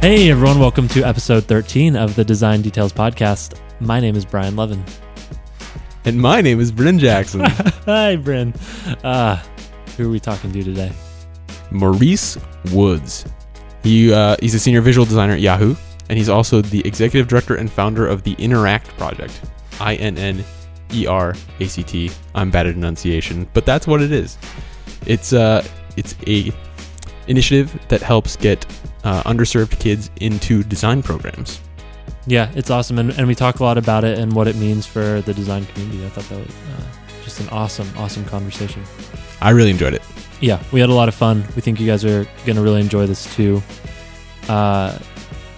Hey everyone, welcome to episode 13 of the Design Details Podcast. My name is Brian Lovin. And my name is Bryn Jackson. Hi, Bryn. Uh, who are we talking to today? Maurice Woods. He uh, he's a senior visual designer at Yahoo, and he's also the executive director and founder of the Inneract project. I N N E R A C T. I'm bad at enunciation, but that's what it is. It's uh it's a initiative that helps get uh, underserved kids into design programs. Yeah, it's awesome. And, and we talk a lot about it and what it means for the design community. I thought that was uh, just an awesome, awesome conversation. I really enjoyed it. Yeah, we had a lot of fun. We think you guys are going to really enjoy this too. Uh,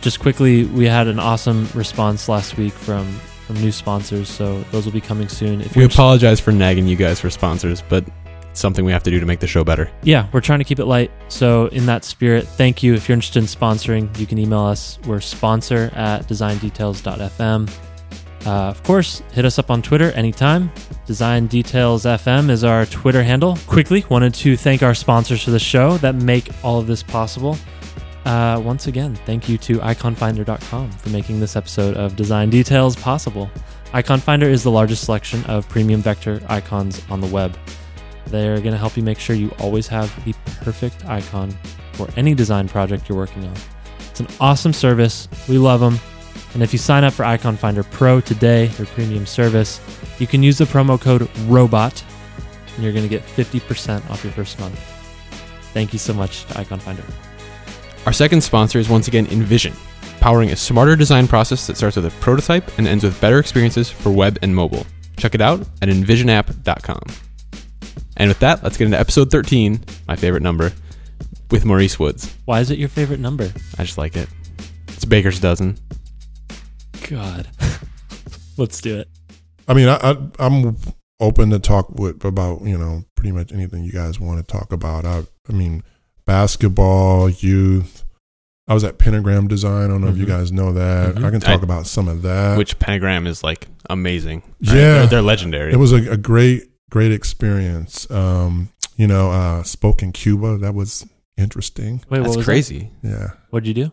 just quickly, we had an awesome response last week from from new sponsors, so those will be coming soon. If We apologize for nagging you guys for sponsors, but something we have to do to make the show better. yeah, we're trying to keep it light. So, in that spirit, thank you. If you're interested in sponsoring, you can email us. We're sponsor at designdetails.fm. Uh, of course, hit us up on Twitter anytime. Design Details FM is our Twitter handle. Quickly, wanted to thank our sponsors for the show that make all of this possible. Uh, once again, thank you to iconfinder.com for making this episode of Design Details possible. Iconfinder is the largest selection of premium vector icons on the web. They're going to help you make sure you always have the perfect icon for any design project you're working on. It's an awesome service. We love them. And if you sign up for Iconfinder Pro today, their premium service, you can use the promo code ROBOT and you're going to get 50% off your first month. Thank you so much to Iconfinder. Our second sponsor is once again InVision, powering a smarter design process that starts with a prototype and ends with better experiences for web and mobile. Check it out at invisionapp.com. And with that, let's get into episode 13, my favorite number, with Maurice Woods. Why is it your favorite number? I just like it. It's Baker's dozen. God. Let's do it. I mean, I, I I'm open to talk with about you know pretty much anything you guys want to talk about. I I mean, basketball, youth. I was at Pentagram Design. I don't know if you Mhm. guys know that. Mhm. I can talk I- about some of that. Which Pentagram is like amazing. Yeah. They're, they're legendary. it was a, a great great experience. Um, you know, uh, spoke in Cuba. That was interesting. Wait, what That's was crazy. Yeah. What'd you do?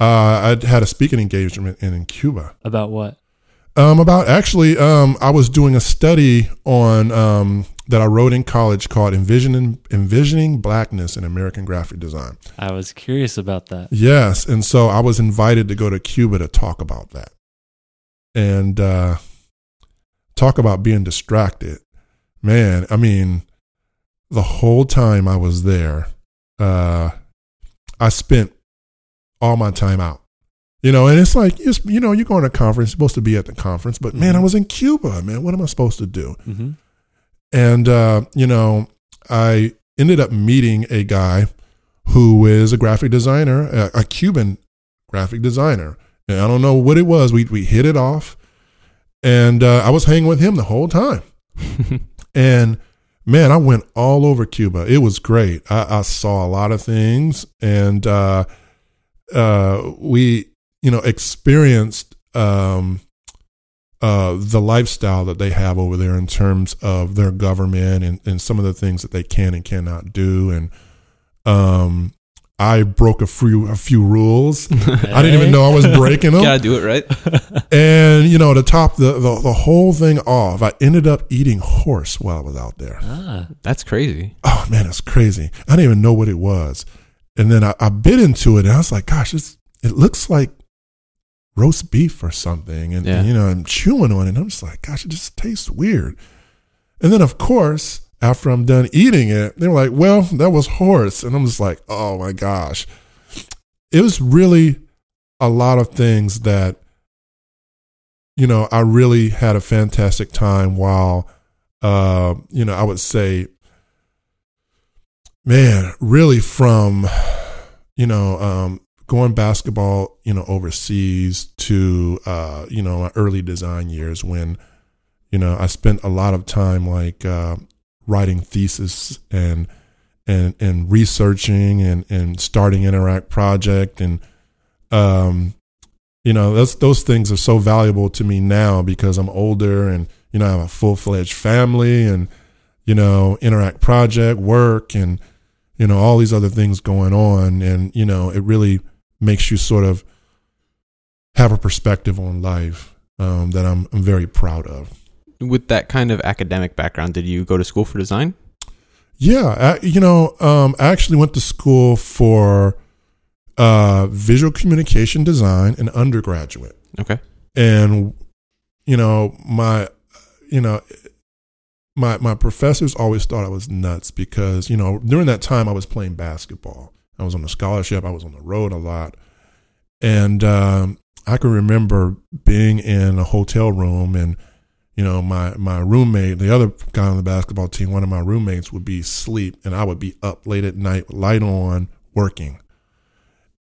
Uh, I had a speaking engagement in, in Cuba. About what? Um, about actually, um, I was doing a study on um, that I wrote in college called "Envisioning Envisioning Blackness in American Graphic Design." I was curious about that. Yes, and so I was invited to go to Cuba to talk about that, and uh, talk about being distracted. Man, I mean, the whole time I was there, uh, I spent all my time out. You know, and it's like it's, you know, you're going to a conference, you're supposed to be at the conference, but man, I was in Cuba, man. What am I supposed to do? Mm-hmm. And, uh, you know, I ended up meeting a guy who is a graphic designer, a, a Cuban graphic designer. And I don't know what it was. We, we hit it off. And uh, I was hanging with him the whole time. And man, I went all over Cuba. It was great. I, I saw a lot of things. And uh, uh, we, you know, experienced um, uh, the lifestyle that they have over there in terms of their government and, and some of the things that they can and cannot do. And um, I broke a few a few rules. I didn't even know I was breaking them. Gotta do it right. And you know, to top the, the the whole thing off, I ended up eating horse while I was out there. Ah, That's crazy. Oh man, it's crazy. I didn't even know what it was. And then I, I bit into it, and I was like, "Gosh, it's, it looks like roast beef or something." And, Yeah. and, you know, I'm chewing on it, and I'm just like, "Gosh, it just tastes weird." And then, of course, after I'm done eating it, they were like, "Well, that was horse," and I'm just like, "Oh my gosh!" It was really a lot of things that, you know, I really had a fantastic time while, uh, you know, I would say man, really from, you know, um, going basketball, you know, overseas to, uh, you know, my early design years when, you know, I spent a lot of time like uh, writing thesis and and and researching and and starting Inneract project and um you know those those things are so valuable to me now because I'm older and you know I have a full fledged family and you know Inneract project work and you know all these other things going on and you know it really makes you sort of have a perspective on life um, that I'm, I'm very proud of. With that kind of academic background, did you go to school for design? Yeah, I, you know, um, I actually went to school for uh, visual communication design and undergraduate. Okay. And you know, my you know, my my professors always thought I was nuts because you know during that time I was playing basketball. I was on a scholarship. I was on the road a lot, and um, I can remember being in a hotel room and you know my my roommate, the other guy on the basketball team, one of my roommates would be asleep, and I would be up late at night, light on, working.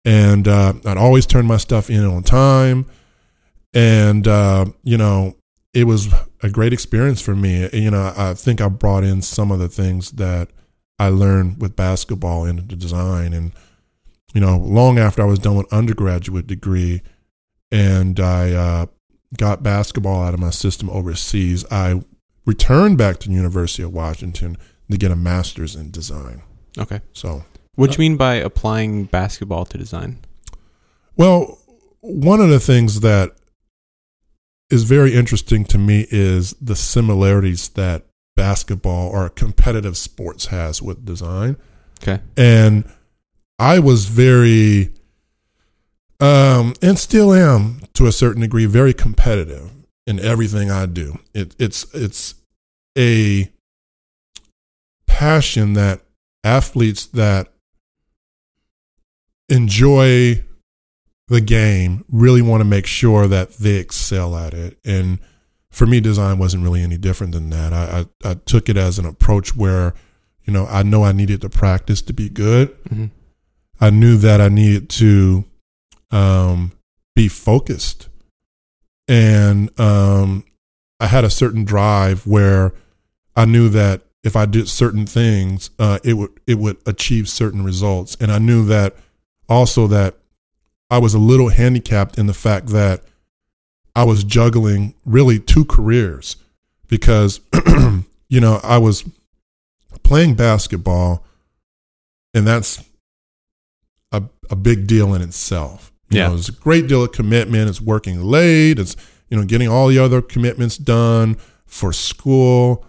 And uh, I'd always turn my stuff in on time, and uh, you know it was a great experience for me. You know, I think I brought in some of the things that I learned with basketball into design. And, you know, long after I was done with undergraduate degree and I uh, got basketball out of my system overseas, I returned back to the University of Washington to get a master's in design. Okay. So, what do you uh, mean by applying basketball to design? Well, one of the things that is very interesting to me is the similarities that basketball or competitive sports has with design. Okay. And I was very um and still am to a certain degree very competitive in everything I do. It, it's it's a passion that athletes that enjoy the game really want to make sure that they excel at it. And for me, design wasn't really any different than that. I, I, I took it as an approach where, you know, I know I needed to practice to be good. Mm-hmm. I knew that I needed to um, be focused. And um, I had a certain drive where I knew that if I did certain things, uh, it would it would achieve certain results. And I knew that also that I was a little handicapped in the fact that I was juggling really two careers because, you know, I was playing basketball and that's a, a big deal in itself. You Yeah. know, it's a great deal of commitment. It's working late. It's, you know, getting all the other commitments done for school.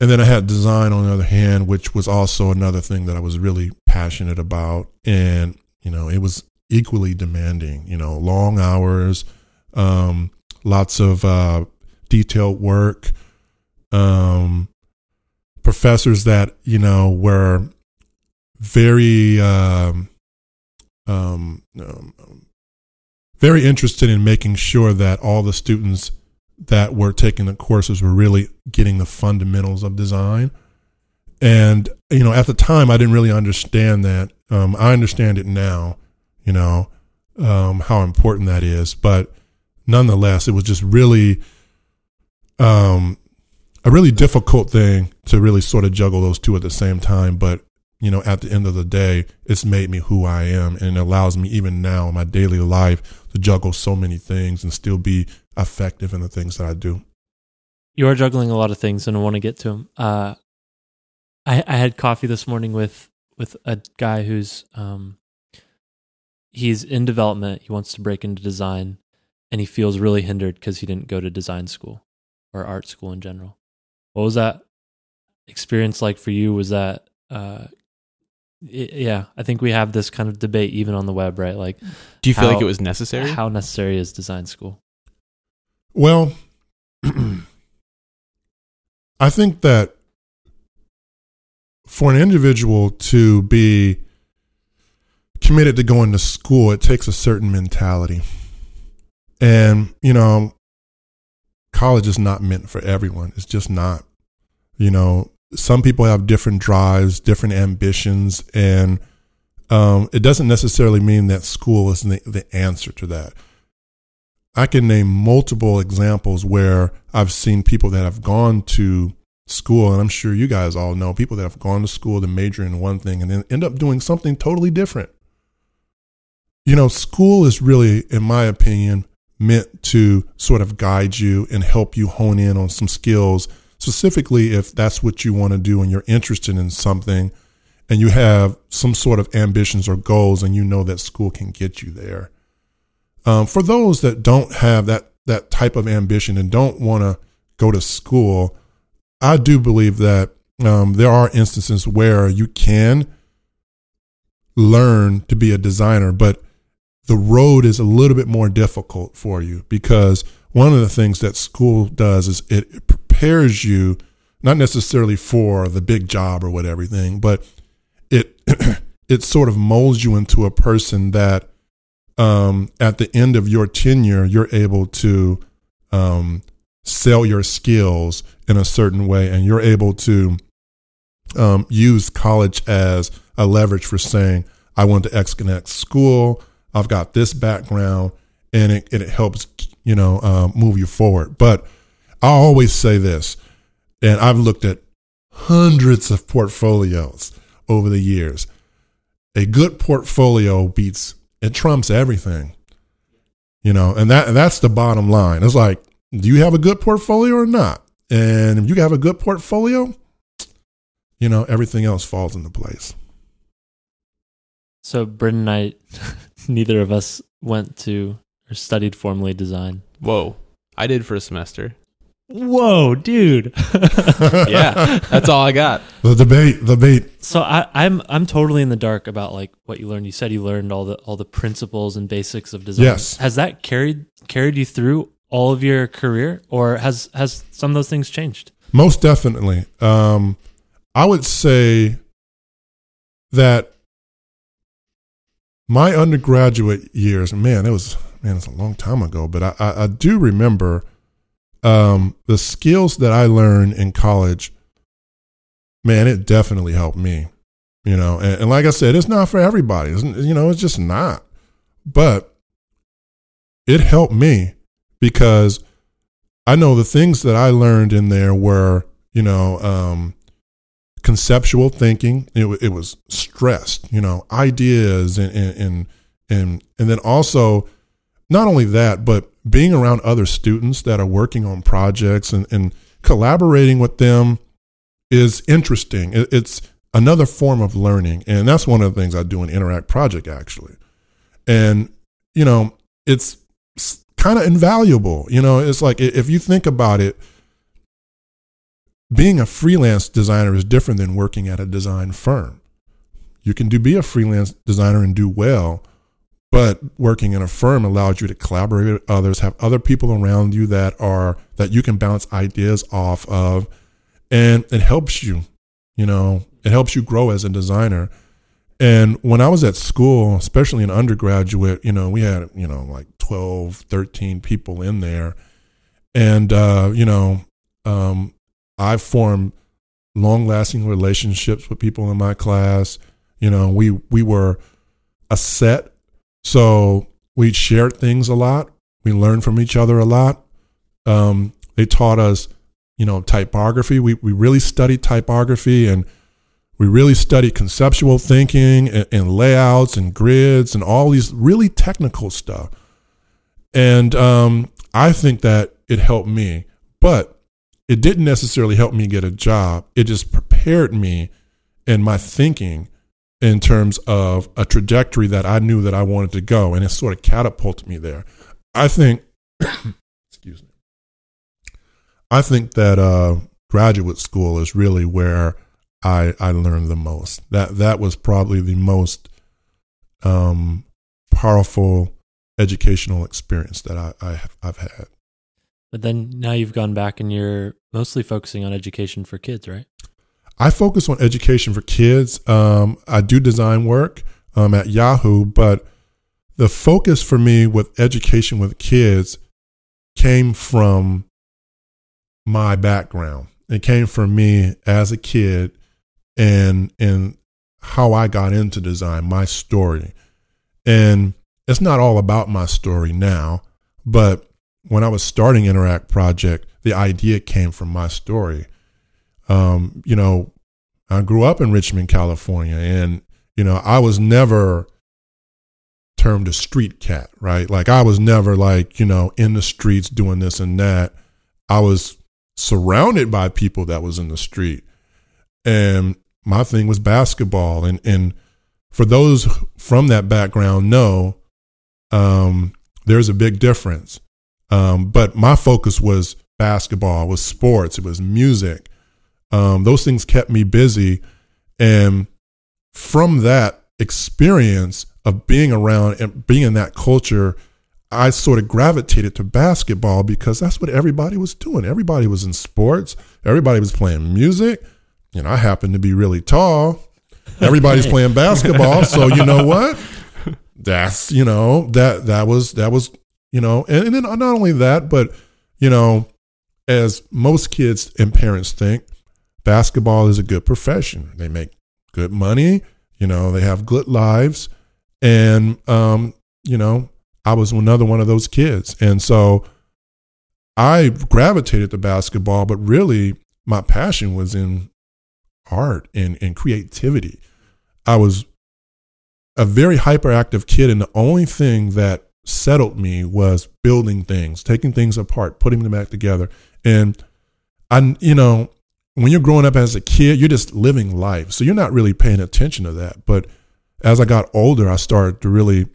And then I had design on the other hand, which was also another thing that I was really passionate about. And, you know, it was equally demanding, you know, long hours, um, lots of uh, detailed work, um, professors that, you know, were very, um, um, um, very interested in making sure that all the students that were taking the courses were really getting the fundamentals of design. And, you know, at the time, I didn't really understand that. Um, I understand it now, you know, um, how important that is. But nonetheless, it was just really um, a really difficult thing to really sort of juggle those two at the same time. But, you know, at the end of the day, it's made me who I am. And it allows me, even now in my daily life, to juggle so many things and still be effective in the things that I do. You are juggling a lot of things, and I want to get to them. Uh, I, I had coffee this morning with with a guy who's um, he's in development. He wants to break into design, and he feels really hindered because he didn't go to design school or art school in general. What was that experience like for you? Was that uh, yeah? I think we have this kind of debate even on the web, right? Like, Do you feel How- like it was necessary? how necessary is design school? Well, I think that for an individual to be committed to going to school, it takes a certain mentality. And, you know, college is not meant for everyone. It's just not. You know, some people have different drives, different ambitions, and um, it doesn't necessarily mean that school is the, the answer to that. I can name multiple examples where I've seen people that have gone to school, and I'm sure you guys all know people that have gone to school to major in one thing and then end up doing something totally different. You know, school is really, in my opinion, meant to sort of guide you and help you hone in on some skills, specifically if that's what you want to do and you're interested in something. and you have some sort of ambitions or goals and you know that school can get you there. Um, for those that don't have that, that type of ambition and don't want to go to school, I do believe that um, there are instances where you can learn to be a designer, but the road is a little bit more difficult for you because one of the things that school does is it prepares you not necessarily for the big job or what everything, but it it sort of molds you into a person that um, at the end of your tenure you're able to um, sell your skills in a certain way, and you're able to um, use college as a leverage for saying, I went to X Connect school. I've got this background, and it, and it helps, you know, uh, move you forward. But I always say this, and I've looked at hundreds of portfolios over the years. A good portfolio beats it trumps everything, you know, and that and that's the bottom line. It's like, do you have a good portfolio or not? And if you have a good portfolio, you know, everything else falls into place. So, Britton and I, neither of us went to or studied formally design. Whoa. I did for a semester. Whoa, dude. Yeah, that's all I got. The debate, the debate. so I, I'm I'm totally in the dark about like what you learned. You said you learned all the all the principles and basics of design. Yes. Has that carried carried you through all of your career, or has has some of those things changed? Most definitely. Um, I would say that my undergraduate years, man, it was man, it's a long time ago, but I, I, I do remember um, the skills that I learned in college. Man, it definitely helped me. You know, and, and like I said, it's not for everybody. It's, you know, it's just not. But it helped me because I know the things that I learned in there were, you know, um, conceptual thinking. It, it was stressed, you know, ideas and, and, and, and, and then also not only that, but being around other students that are working on projects and, and collaborating with them is interesting. It, it's another form of learning. And that's one of the things I do in Inneract Project, actually. And, you know, it's kind of invaluable. You know, it's like if you think about it, being a freelance designer is different than working at a design firm. You can do be a freelance designer and do well, but working in a firm allows you to collaborate with others, have other people around you that are that you can bounce ideas off of, and it helps you. You know, it helps you grow as a designer. And when I was at school, especially in undergraduate, you know, we had, you know, like 12, 13 people in there. And, uh, you know, um, I formed long lasting relationships with people in my class. You know, we, we were a set. So we shared things a lot. We learned from each other a lot. Um, they taught us, you know, typography. We, we really studied typography and, we really studied conceptual thinking and, and layouts and grids and all these really technical stuff. And um, I think that it helped me, but it didn't necessarily help me get a job. It just prepared me in my thinking in terms of a trajectory that I knew that I wanted to go, and it sort of catapulted me there. I think, excuse me, I think that uh, graduate school is really where I I learned the most. That that was probably the most um, powerful educational experience that I, I I've had. But then now you've gone back and you're mostly focusing on education for kids, right? I focus on education for kids. Um, I do design work um, at Yahoo, but the focus for me with education with kids came from my background. It came from me as a kid and and how I got into design, my story. And it's not all about my story now, but when I was starting Inneract Project, the idea came from my story. Um, you know, I grew up in Richmond, California, and you know, I was never termed a street cat, right? Like I was never like, you know, in the streets doing this and that. I was surrounded by people that was in the street. And my thing was basketball. And, and for those from that background know, um, there's a big difference. Um, but my focus was basketball, was sports, it was music. Um, those things kept me busy. And from that experience of being around and being in that culture, I sort of gravitated to basketball because that's what everybody was doing. Everybody was in sports, everybody was playing music. You know, I happened to be really tall. Everybody's playing basketball, so you know what? That's you know that that was that was you know, and, and then not only that, but you know, as most kids and parents think, basketball is a good profession. They make good money. You know, they have good lives, and um, you know, I was another one of those kids. And so I gravitated to basketball, but really my passion was in art and, and creativity. I was a very hyperactive kid, and the only thing that settled me was building things, taking things apart, putting them back together. And I, you know, when you're growing up as a kid, you're just living life. So you're not really paying attention to that. But as I got older, I started to really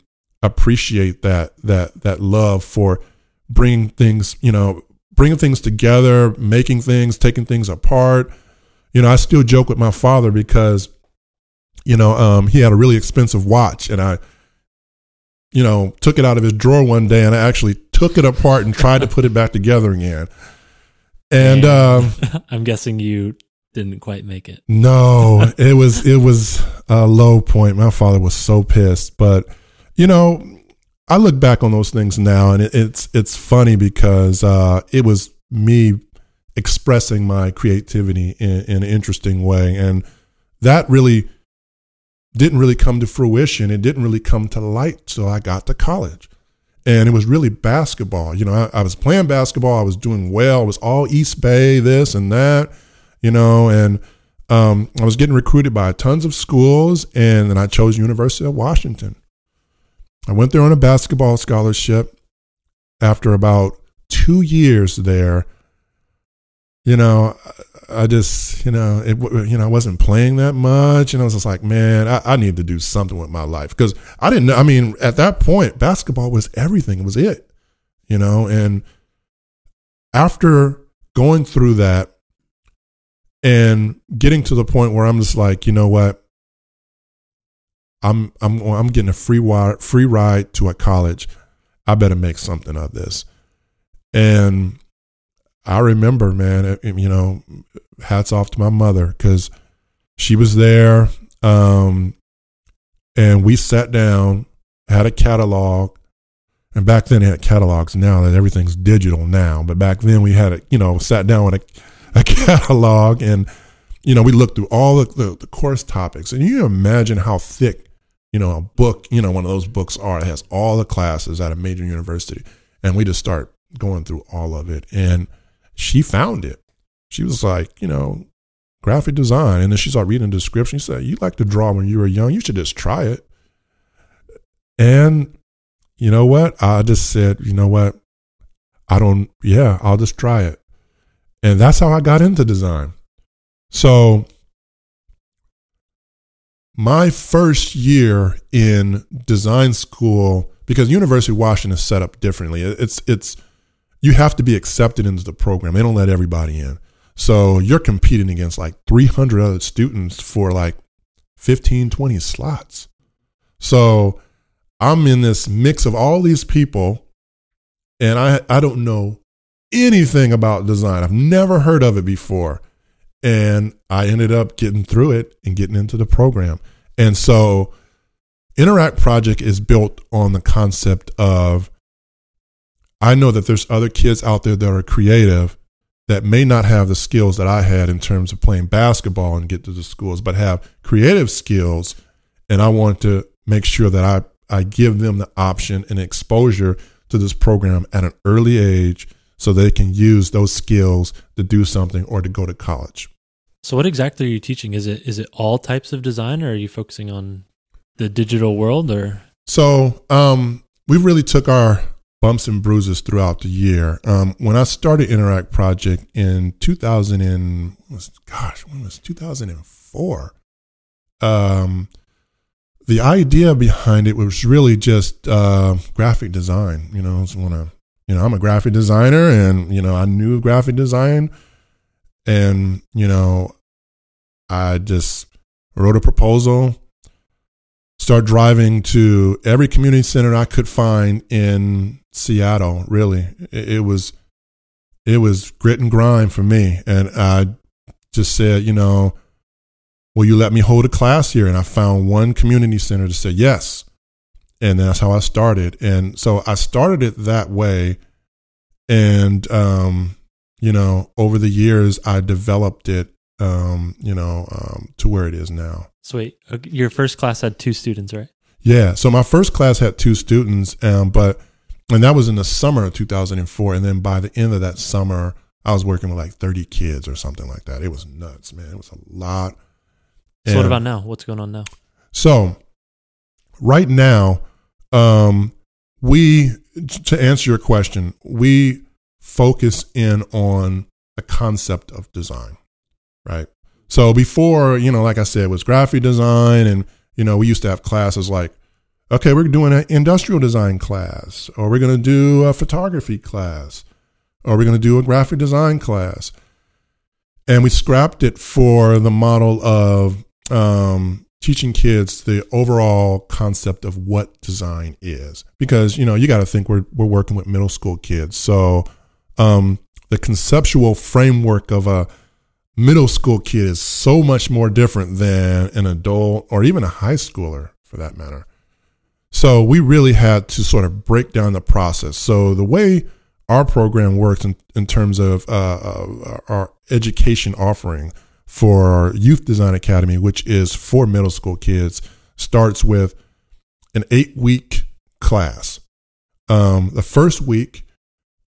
appreciate that that that love for bringing things, you know, bringing things together, making things, taking things apart. You know, I still joke with my father because, you know, um, he had a really expensive watch, and I, you know, took it out of his drawer one day, and I actually took it apart and tried to put it back together again. And um, I'm guessing you didn't quite make it. No, it was it was a low point. My father was so pissed, but you know, I look back on those things now, and it, it's it's funny because uh, it was me expressing my creativity in, in, an interesting way, and that really didn't really come to fruition. It didn't really come to light till I got to college, and it was really basketball. You know, I, I was playing basketball. I was doing well. It was all East Bay, this and that. You know, and um, I was getting recruited by tons of schools, and then I chose University of Washington I went there on a basketball scholarship. After about two years there, you know, I just, you know, it, you know, I wasn't playing that much, and I was just like, man, I, I need to do something with my life because I didn't. I mean, at that point, basketball was everything. It was it, you know. And after going through that and getting to the point where I'm just like, you know what, I'm I'm I'm getting a free wire, free ride to a college. I better make something of this. And I remember, man, you know, hats off to my mother because she was there. Um, and we sat down, had a catalog. And back then, they had catalogs. Now that everything's digital now, but back then we had it, you know, sat down with a, a catalog and, you know, we looked through all the, the, the course topics. And you imagine how thick you know, a book, you know, one of those books are, it has all the classes at a major university. And we just start going through all of it. And she found it. She was like, you know, graphic design. And then she started reading the description. She said, You like to draw when you were young. You should just try it. And you know what? I just said, you know what? I don't, yeah, I'll just try it. And that's how I got into design. So my first year in design school because University of Washington is set up differently. It's it's you have to be accepted into the program. They don't let everybody in. So you're competing against like 300 other students for like 15, 20 slots. So I'm in this mix of all these people and I I don't know anything about design. I've never heard of it before. And I ended up getting through it and getting into the program. And so Inneract Project is built on the concept of I know that there's other kids out there that are creative that may not have the skills that I had in terms of playing basketball and get to the schools, but have creative skills. And I want to make sure that I, I give them the option and exposure to this program at an early age so they can use those skills to do something or to go to college. So what exactly are you teaching? Is it is it all types of design or are you focusing on the digital world or So um we really took our bumps and bruises throughout the year. Um, when I started Inneract Project in 2000 and was, gosh, when was 2004? 2004. Um, the idea behind it was really just uh, graphic design. You know, I, you know, I'm a graphic designer, and you know, I knew graphic design, and you know, I just wrote a proposal, start driving to every community center I could find in Seattle. Really, it, it was it was grit and grind for me, and I just said, you know, will you let me hold a class here? And I found one community center to say yes, and that's how I started. And so I started it that way, and um, you know, over the years I developed it um, you know, um, to where it is now. Sweet. Your first class had two students, right? Yeah. So my first class had two students, um, but and that was in the summer of 2004. And then by the end of that summer, I was working with like 30 kids or something like that. It was nuts, man. It was a lot. So what about now? What's going on now? So right now, um, we to answer your question, we focus in on the concept of design right? So before, you know, like I said, was graphic design, and you know, we used to have classes like, okay, we're doing an industrial design class, or we're going to do a photography class, or we're going to do a graphic design class, and we scrapped it for the model of um, teaching kids the overall concept of what design is, because you know, you got to think we're we're working with middle school kids, so um, the conceptual framework of a middle school kid is so much more different than an adult or even a high schooler for that matter. So we really had to sort of break down the process. So the way our program works in, in terms of uh, uh, our education offering for our Youth Design Academy, which is for middle school kids, starts with an eight week class. Um, the first week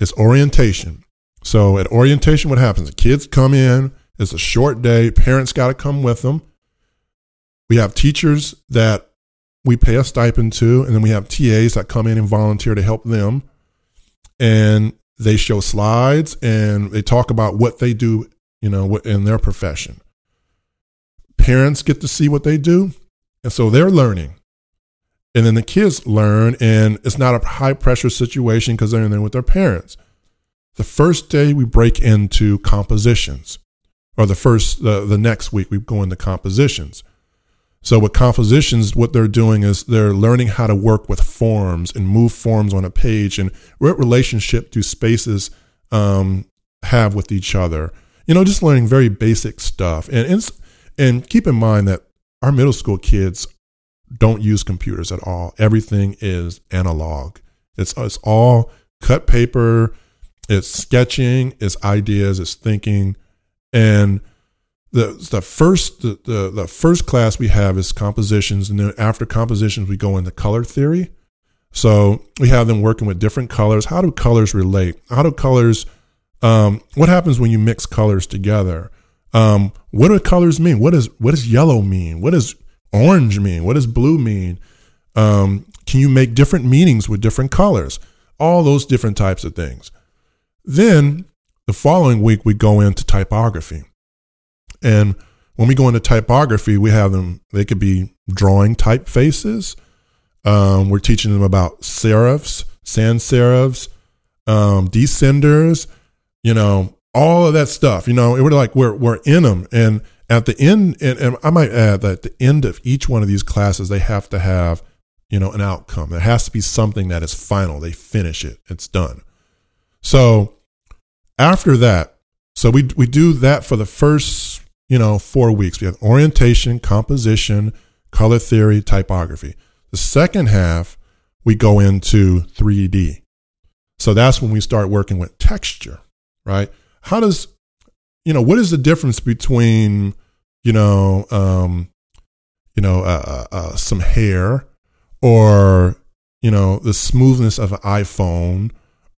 is orientation. So at orientation, what happens? The kids come in, it's a short day. Parents got to come with them. We have teachers that we pay a stipend to, and then we have TAs that come in and volunteer to help them. And they show slides and they talk about what they do, you know, in their profession. Parents get to see what they do, and so they're learning. And then the kids learn, and it's not a high pressure situation because they're in there with their parents. The first day we break into compositions or the first the, the next week we go into compositions so with compositions what they're doing is they're learning how to work with forms and move forms on a page and what relationship do spaces um, have with each other. You know just learning very basic stuff. And and, and keep in mind that our middle school kids don't use computers at all. Everything is analog. It's it's all cut paper it's sketching it's ideas it's thinking. And the the first the, the, the first class we have is compositions, and then after compositions we go into color theory. So we have them working with different colors. How do colors relate? How do colors? Um, what happens when you mix colors together? Um, what do colors mean? What does what does yellow mean? What does orange mean? What does blue mean? Um, can you make different meanings with different colors? All those different types of things. Then the following week, we go into typography. And when we go into typography, we have them, they could be drawing typefaces. Um, we're teaching them about serifs, sans serifs, um, descenders, you know, all of that stuff. You know, we're like, we're, we're in them. And at the end, and, and I might add that at the end of each one of these classes, they have to have, you know, an outcome. There has to be something that is final. They finish it, it's done. So after that, so we we do that for the first you know four weeks. We have orientation, composition, color theory, typography. The second half we go into 3D. So that's when we start working with texture, right? How does you know what is the difference between you know um, you know uh, uh, uh some hair or you know the smoothness of an iPhone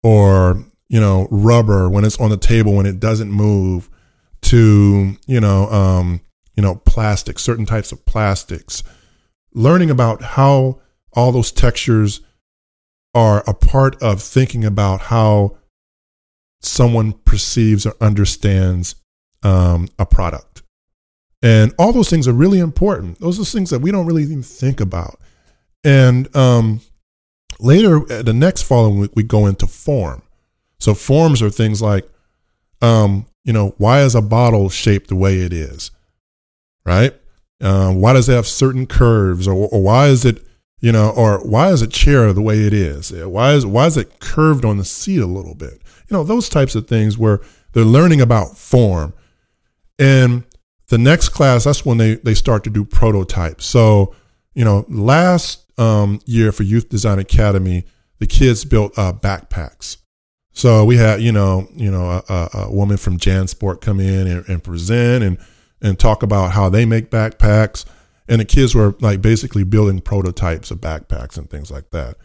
or you know, rubber when it's on the table when it doesn't move to, you know, um, you know, plastic, certain types of plastics. Learning about how all those textures are a part of thinking about how someone perceives or understands um, a product. And all those things are really important. Those are things that we don't really even think about. And um, later, uh, the next following week, we go into form. So forms are things like, um, you know, why is a bottle shaped the way it is, right? Uh, why does it have certain curves, or, or why is it, you know, or why is a chair the way it is? Why is why is it curved on the seat a little bit? You know, those types of things where they're learning about form, and the next class that's when they they start to do prototypes. So, you know, last um, year for Youth Design Academy, the kids built uh, backpacks. So we had, you know, you know, a, a woman from JanSport come in and, and, present and and talk about how they make backpacks, and the kids were like basically building prototypes of backpacks and things like that.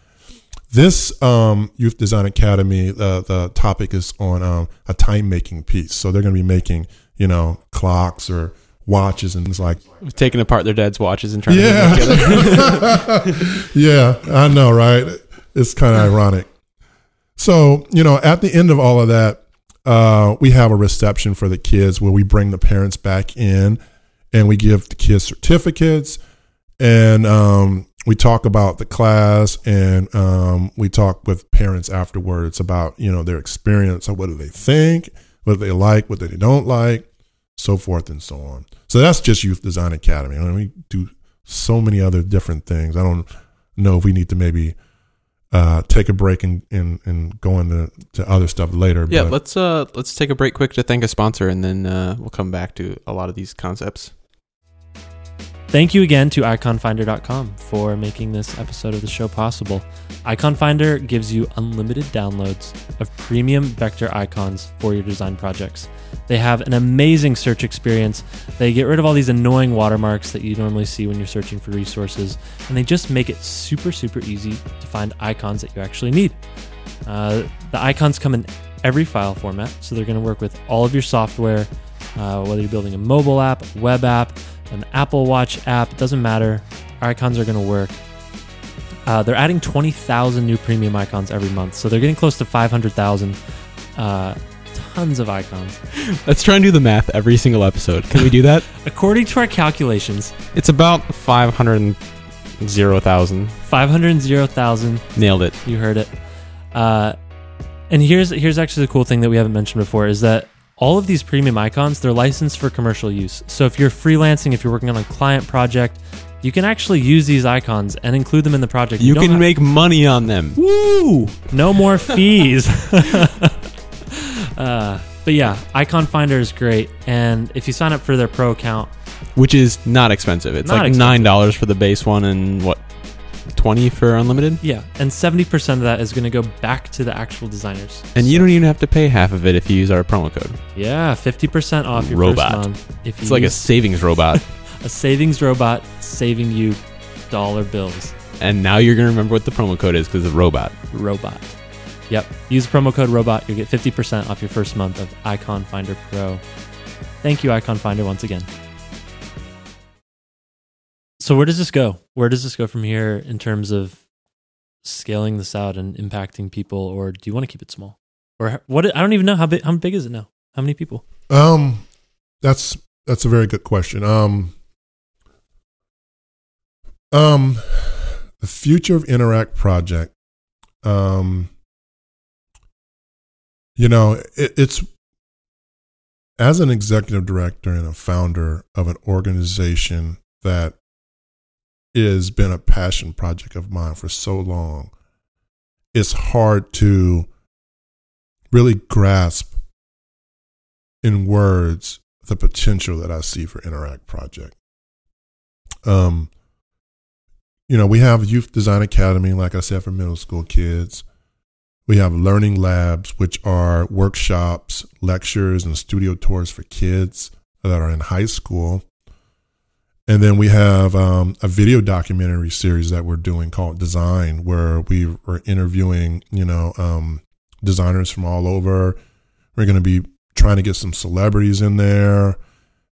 This um, Youth Design Academy, uh, the topic is on um, a time making piece. So they're going to be making, you know, clocks or watches and things like taking apart their dad's watches and trying yeah. to put them together. yeah, I know, right? It's kind of ironic. So, you know, at the end of all of that, uh, we have a reception for the kids where we bring the parents back in and we give the kids certificates and um, we talk about the class and um, we talk with parents afterwards about, you know, their experience of what do they think, what do they like, what do they don't like, so forth and so on. So that's just Youth Design Academy. I mean, we do so many other different things. I don't know if we need to maybe – uh, take a break and, and, and go into to other stuff later. Yeah, but. let's uh, let's take a break quick to thank a sponsor, and then uh, we'll come back to a lot of these concepts. Thank you again to iconfinder.com for making this episode of the show possible. Iconfinder gives you unlimited downloads of premium vector icons for your design projects. They have an amazing search experience. They get rid of all these annoying watermarks that you normally see when you're searching for resources, and they just make it super, super easy to find icons that you actually need. Uh, the icons come in every file format, so they're going to work with all of your software, uh, whether you're building a mobile app, web app, an Apple Watch app, it doesn't matter. Our icons are going to work. Uh, they're adding 20,000 new premium icons every month, so they're getting close to 500,000. Uh, tons of icons. Let's try and do the math every single episode. Can we do that? According to our calculations, it's about 500,000. 500,000. Nailed it. You heard it. Uh, and here's here's actually the cool thing that we haven't mentioned before is that all of these premium icons, they're licensed for commercial use. So if you're freelancing, if you're working on a client project, you can actually use these icons and include them in the project. You, you can have- make money on them. Woo! No more fees. uh, but yeah, Iconfinder is great. And if you sign up for their pro account, which is not expensive, it's not like expensive. $9 for the base one and what, 20 for unlimited yeah and 70% of that is going to go back to the actual designers and so. you don't even have to pay half of it if you use our promo code yeah 50% off your robot. first month if it's like a savings robot a savings robot saving you dollar bills and now you're going to remember what the promo code is because it's robot robot yep use promo code robot you'll get 50% off your first month of iconfinder pro thank you iconfinder once again so where does this go? Where does this go from here in terms of scaling this out and impacting people, or do you want to keep it small? Or what? I don't even know how big. How big is it now? How many people? Um, that's that's a very good question. Um, um, the future of Inneract project. Um, you know, it, it's as an executive director and a founder of an organization that has been a passion project of mine for so long. It's hard to really grasp in words the potential that I see for Inneract Project. Um, you know, we have Youth Design Academy, like I said, for middle school kids. We have learning labs, which are workshops, lectures, and studio tours for kids that are in high school. And then we have um, a video documentary series that we're doing called Design, where we are interviewing, you know, um, designers from all over. We're going to be trying to get some celebrities in there.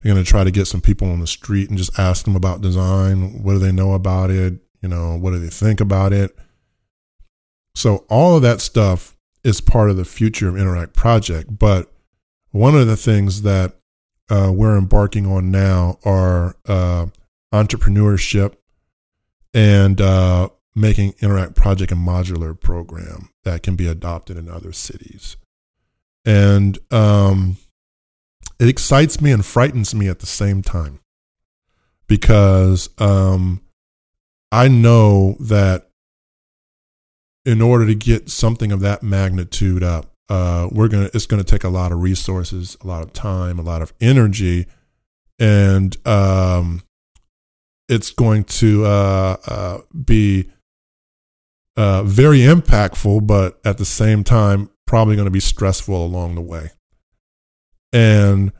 We're going to try to get some people on the street and just ask them about design. What do they know about it? You know, what do they think about it? So all of that stuff is part of the future of Inneract Project. But one of the things that uh, we're embarking on now are uh, entrepreneurship and uh, making Inneract Project a modular program that can be adopted in other cities. And um, it excites me and frightens me at the same time because um, I know that in order to get something of that magnitude up, uh, we're gonna it's gonna take a lot of resources, a lot of time, a lot of energy, and um, it's going to uh, uh, be uh, very impactful, but at the same time, probably going to be stressful along the way. And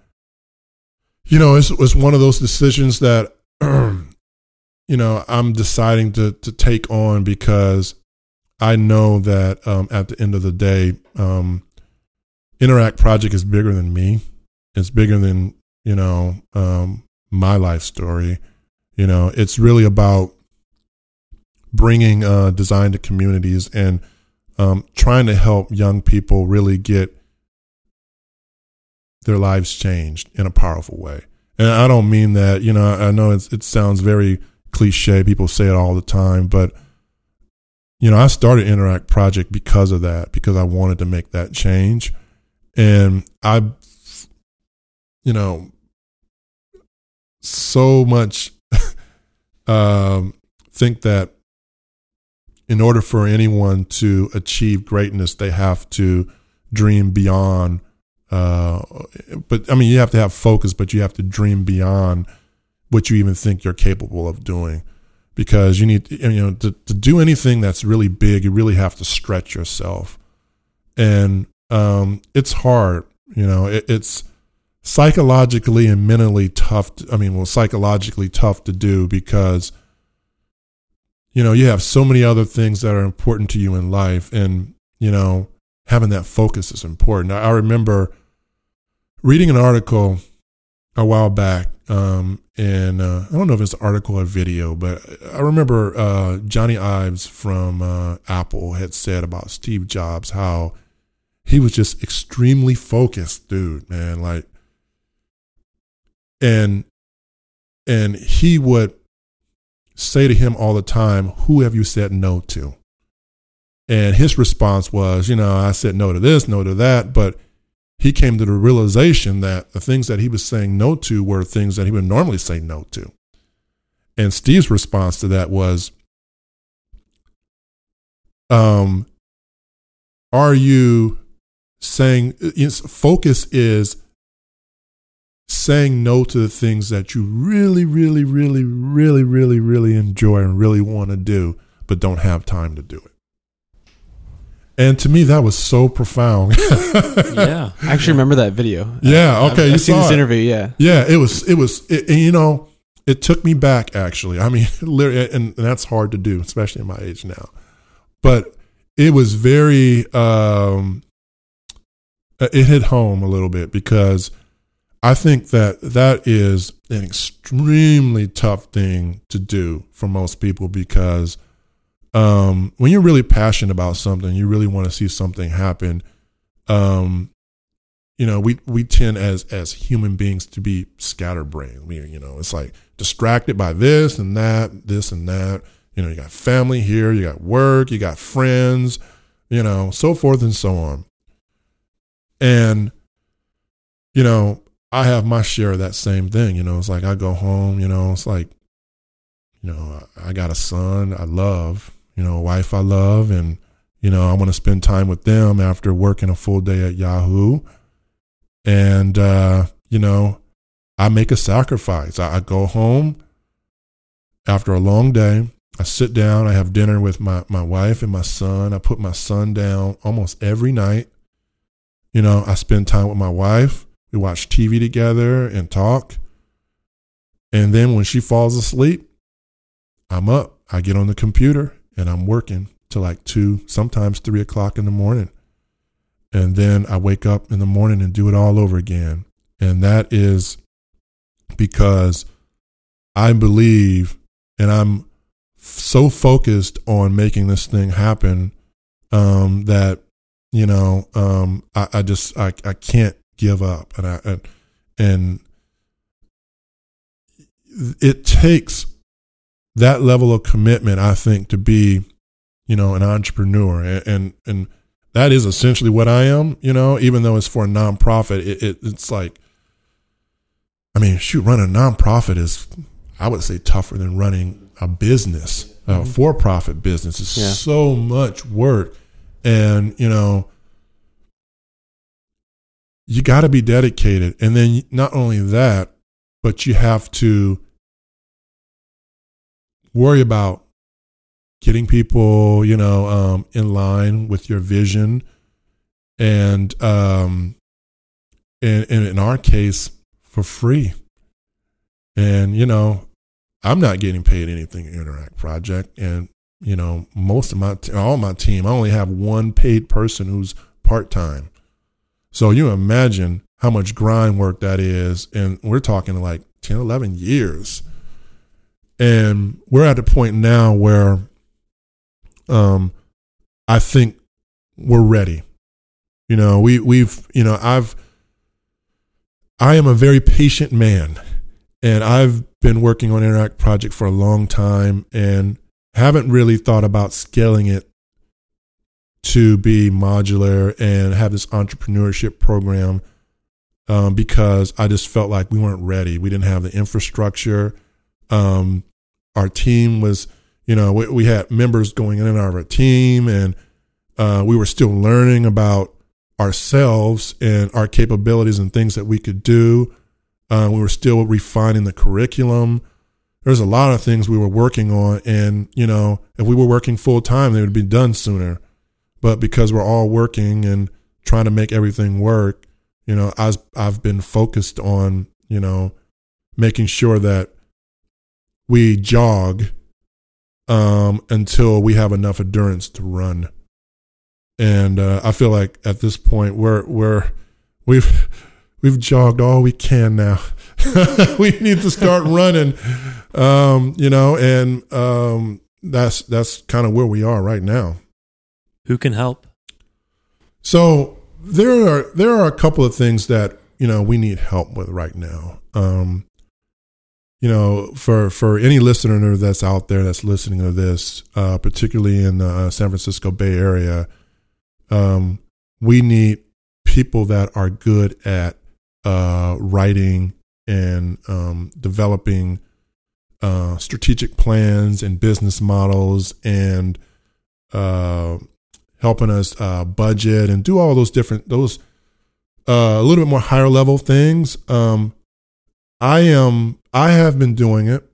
you know, it's, it's one of those decisions that you know I'm deciding to to take on because I know that um, at the end of the day, um, Inneract Project is bigger than me. It's bigger than you know um, my life story. You know, it's really about bringing uh, design to communities and um, trying to help young people really get their lives changed in a powerful way. And I don't mean that, you know, I know it sounds very cliche. People say it all the time, but you know, I started Inneract Project because of that, because I wanted to make that change. And I, you know, so much um, think that in order for anyone to achieve greatness, they have to dream beyond. Uh, but I mean, you have to have focus, but you have to dream beyond what you even think you're capable of doing because you need you know to, to do anything that's really big you really have to stretch yourself. And um, it's hard you know it, it's psychologically and mentally tough to, i mean well psychologically tough to do because you know you have so many other things that are important to you in life and you know having that focus is important. I, I remember reading an article a while back um, and uh, I don't know if it's an article or video, but I remember uh, Jony Ives from uh, Apple had said about Steve Jobs how he was just extremely focused, dude, man. Like, and and he would say to him all the time, "Who have you said no to?" And his response was, "You know, I said no to this, no to that, but." He came to the realization that the things that he was saying no to were things that he would normally say no to. And Steve's response to that was, um, are you saying focus is saying no to the things that you really, really, really, really, really, really enjoy and really want to do, but don't have time to do it? And to me, that was so profound. yeah, I actually remember that video. Yeah, okay, I've, you I've seen saw this it. interview. Yeah, Yeah, it was. It was. It, and, you know, it took me back. Actually, I mean, literally, and, and that's hard to do, especially in my age now. But it was very. um It hit home a little bit because I think that that is an extremely tough thing to do for most people because um, when you're really passionate about something, you really want to see something happen. Um, you know, we we tend as as human beings to be scatterbrained. We, you know, it's like distracted by this and that, this and that. You know, you got family here, you got work, you got friends, you know, so forth and so on. And you know, I have my share of that same thing. You know, it's like I go home. You know, it's like, you know, I got a son I love you know, wife I love, and you know, I want to spend time with them after working a full day at Yahoo. And uh, you know, I make a sacrifice. I, I go home after a long day. I sit down. I have dinner with my my wife and my son. I put my son down almost every night. You know, I spend time with my wife. We watch TV together and talk. And then when she falls asleep, I'm up. I get on the computer and I'm working till like two, sometimes three o'clock in the morning. And then I wake up in the morning and do it all over again. And that is because I believe and I'm so focused on making this thing happen um, that, you know, um, I, I, just, I, I can't give up. And I, and, and it takes that level of commitment, I think, to be, you know, an entrepreneur, and and, and that is essentially what I am. You know, even though it's for a nonprofit, it, it it's like, I mean, shoot, running a nonprofit is, I would say, tougher than running a business, a Mm-hmm. for-profit business. It's Yeah. so much work, and you know, you got to be dedicated, and then not only that, but you have to worry about getting people, you know, um, in line with your vision, and um, and, in our case, for free. And you know, I'm not getting paid anything in Inneract Project, and you know, most of my t- all my team, I only have one paid person who's part time. So you imagine how much grind work that is, and we're talking like 10, 11 years. And we're at the point now where um I think we're ready. You know, we we've you know, I've I am a very patient man and I've been working on Inneract project for a long time and haven't really thought about scaling it to be modular and have this entrepreneurship program um, because I just felt like we weren't ready. We didn't have the infrastructure. Um, our team was, you know, we, we had members going in and out of our team, and uh, we were still learning about ourselves and our capabilities and things that we could do. Uh, we were still refining the curriculum. There's a lot of things we were working on, and you know, if we were working full time, they would be done sooner. But because we're all working and trying to make everything work, you know, I've I've been focused on you know making sure that we jog um, until we have enough endurance to run. And uh, I feel like at this point we're we're we've we've jogged all we can now. we need to start running, um, you know, and um, that's that's kind of where we are right now. Who can help? So there are there are a couple of things that you know we need help with right now. Um, you know, for for any listener that's out there that's listening to this, uh, particularly in the uh, San Francisco Bay Area, um, we need people that are good at uh, writing and um, developing uh, strategic plans and business models and uh, helping us uh, budget and do all those different those a little bit more higher level things. Um, I am I have been doing it,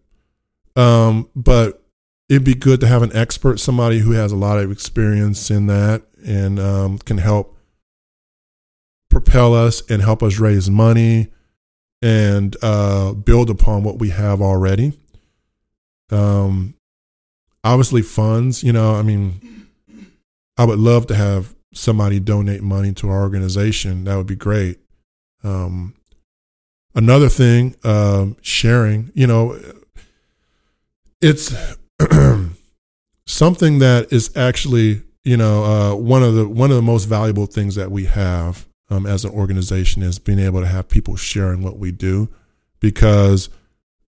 um, but it'd be good to have an expert, somebody who has a lot of experience in that and um, can help propel us and help us raise money and uh, build upon what we have already. Um, obviously, funds. You know, I mean, I would love to have somebody donate money to our organization. That would be great. Um, another thing, um, sharing. You know, it's something that is actually you know uh, one of the one of the most valuable things that we have um, as an organization is being able to have people sharing what we do because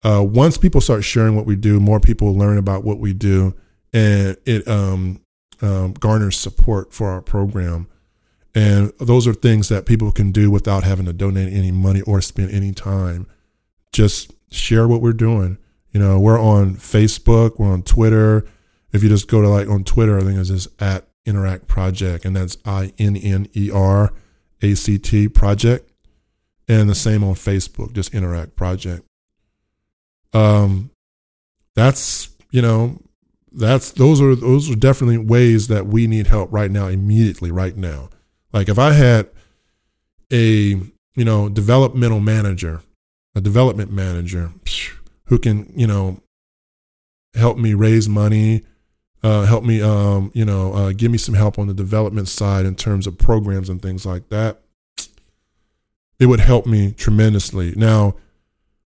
uh, once people start sharing what we do, more people learn about what we do, and it um, um, garners support for our program. And those are things that people can do without having to donate any money or spend any time. Just share what we're doing. You know, we're on Facebook, we're on Twitter. If you just go to like on Twitter, I think it's just at Inneract Project, and that's I N N E R A C T Project. And the same on Facebook, just Inneract Project. Um, that's you know, that's those are those are definitely ways that we need help right now, immediately, right now. Like if I had a you know developmental manager, a development manager who can you know help me raise money, uh, help me um, you know uh, give me some help on the development side in terms of programs and things like that. It would help me tremendously. Now,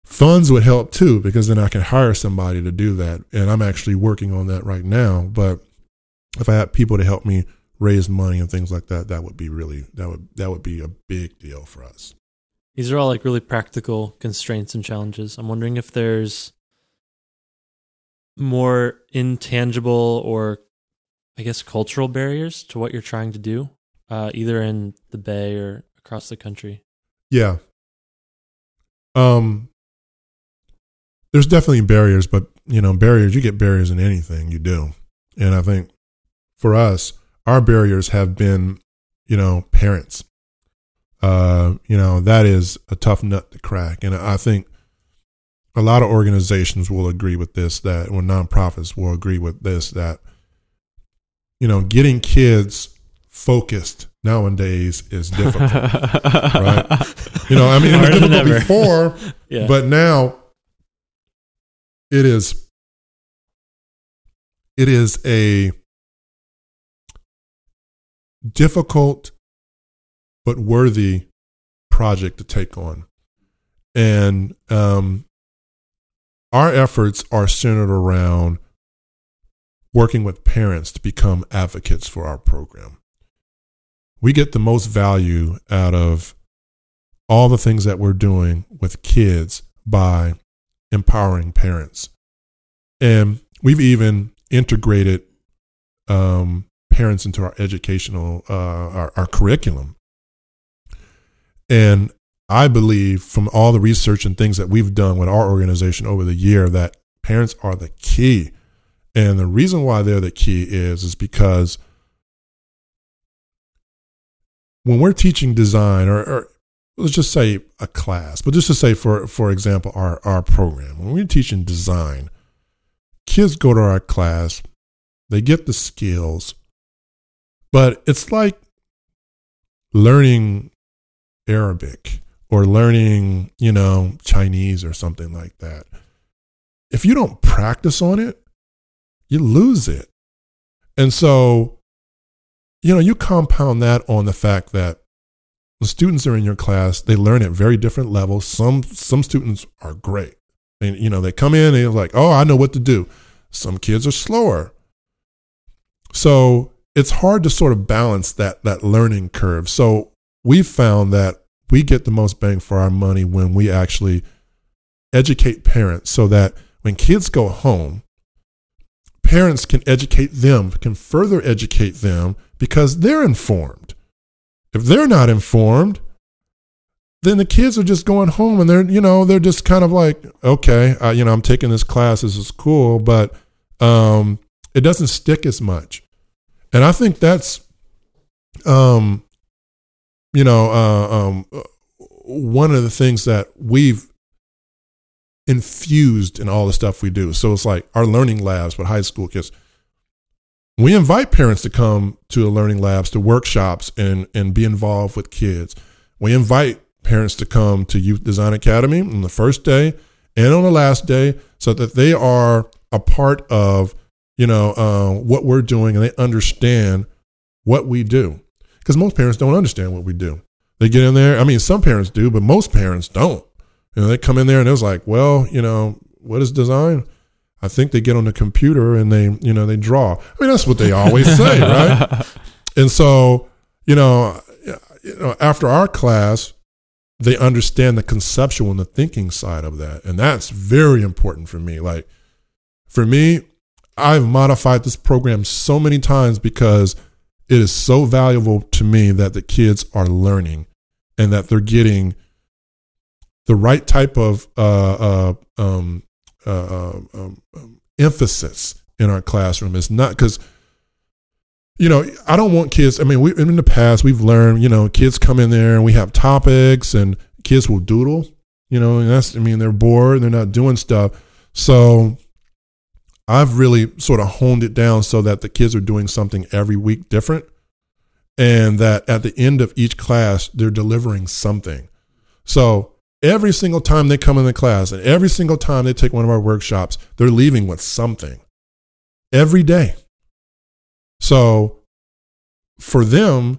funds would help too because then I can hire somebody to do that, and I'm actually working on that right now. But if I had people to help me raise money and things like that, that would be really that would that would be a big deal for us. These are all like really practical constraints and challenges. I'm wondering if there's more intangible or I guess cultural barriers to what you're trying to do, uh, either in the Bay or across the country? Yeah. Um, there's definitely barriers, but you know, barriers, you get barriers in anything you do. And I think for us, our barriers have been, you know, parents. Uh, you know, that is a tough nut to crack. And I think a lot of organizations will agree with this that when nonprofits will agree with this that you know, getting kids focused nowadays is difficult. right? You know, I mean, it was Harder difficult before, Yeah. but now it is it is a difficult but worthy project to take on. And um our efforts are centered around working with parents to become advocates for our program. We get the most value out of all the things that we're doing with kids by empowering parents. And we've even integrated um, parents into our educational, uh, our, our curriculum. And I believe from all the research and things that we've done with our organization over the year that parents are the key. And the reason why they're the key is is because when we're teaching design or, or let's just say a class, but just to say for for example our our program, when we're teaching design, kids go to our class, they get the skills, but it's like learning Arabic or learning, you know, Chinese or something like that. If you don't practice on it, you lose it. And so, you know, you compound that on the fact that the students are in your class, they learn at very different levels. Some some students are great. And you know, they come in and they're like, "Oh, I know what to do." Some kids are slower. So, it's hard to sort of balance that that learning curve. So, we've found that we get the most bang for our money when we actually educate parents so that when kids go home, parents can educate them, can further educate them because they're informed. If they're not informed, then the kids are just going home and they're, you know, they're just kind of like, okay, uh, you know, I'm taking this class, this is cool, but um, it doesn't stick as much. And I think that's, um, you know, uh, um, one of the things that we've infused in all the stuff we do. So it's like our learning labs with high school kids. We invite parents to come to the learning labs, to workshops, and and be involved with kids. We invite parents to come to Youth Design Academy on the first day and on the last day, so that they are a part of you know uh, what we're doing and they understand what we do. Because most parents don't understand what we do. They get in there. I mean, some parents do, but most parents don't. You know, they come in there and it's like, well, you know, what is design? I think they get on the computer and they, you know, they draw. I mean, that's what they always say, right? And so, you know, you know, after our class, they understand the conceptual and the thinking side of that, and that's very important for me. Like, for me, I've modified this program so many times because it is so valuable to me that the kids are learning and that they're getting the right type of uh, uh, um, uh, um, um, emphasis in our classroom. It's not because, you know, I don't want kids. I mean, we in the past we've learned, you know, kids come in there and we have topics and kids will doodle. You know, and that's I mean they're bored, they're not doing stuff. So I've really sort of honed it down so that the kids are doing something every week different. And that at the end of each class, they're delivering something. So every single time they come in the class and every single time they take one of our workshops, they're leaving with something every day. So for them,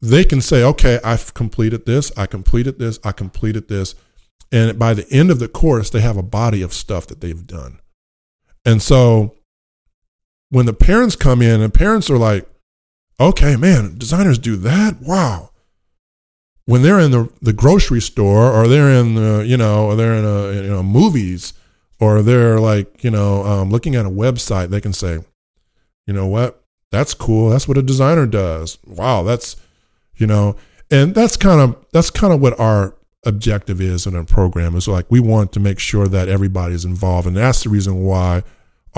they can say, okay, I've completed this, I completed this, I completed this. And by the end of the course, they have a body of stuff that they've done. And so when the parents come in and parents are like, okay, man, designers do that? Wow. When they're in the, the grocery store or they're in the, you know, or they're in a, you know, movies or they're like, you know, um, looking at a website, they can say, you know what, that's cool. That's what a designer does. Wow, that's, you know, and that's kind of that's kind of what our objective is in our program is like we want to make sure that everybody's involved, and that's the reason why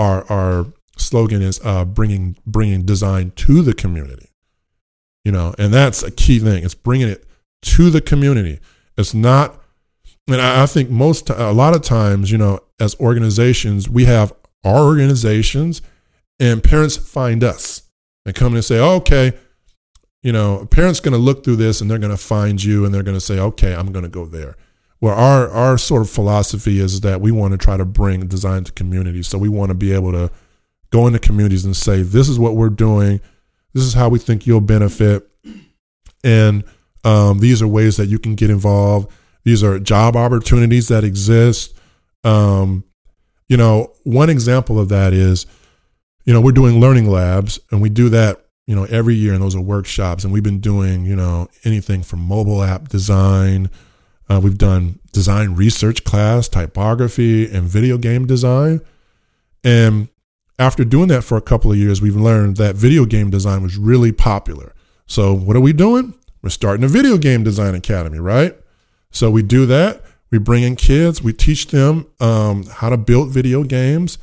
our our slogan is uh, bringing bringing design to the community. You know, and that's a key thing. It's bringing it to the community. It's not, and I, I think most a lot of times, you know, as organizations, we have our organizations, and parents find us and come and say, oh, okay, you know, parent's going to look through this and they're going to find you and they're going to say, okay, I'm going to go there. Well, our our sort of philosophy is that we want to try to bring design to communities. So we want to be able to go into communities and say, this is what we're doing. This is how we think you'll benefit. And um, these are ways that you can get involved. These are job opportunities that exist. Um, you know, one example of that is, you know, we're doing learning labs and we do that, you know, every year and those are workshops. And we've been doing, you know, anything from mobile app design. Uh, we've done design research class, typography, and video game design. And after doing that for a couple of years, we've learned that video game design was really popular. So, what are we doing? We're starting a video game design academy, right? So, we do that. We bring in kids, we teach them um, how to build video games,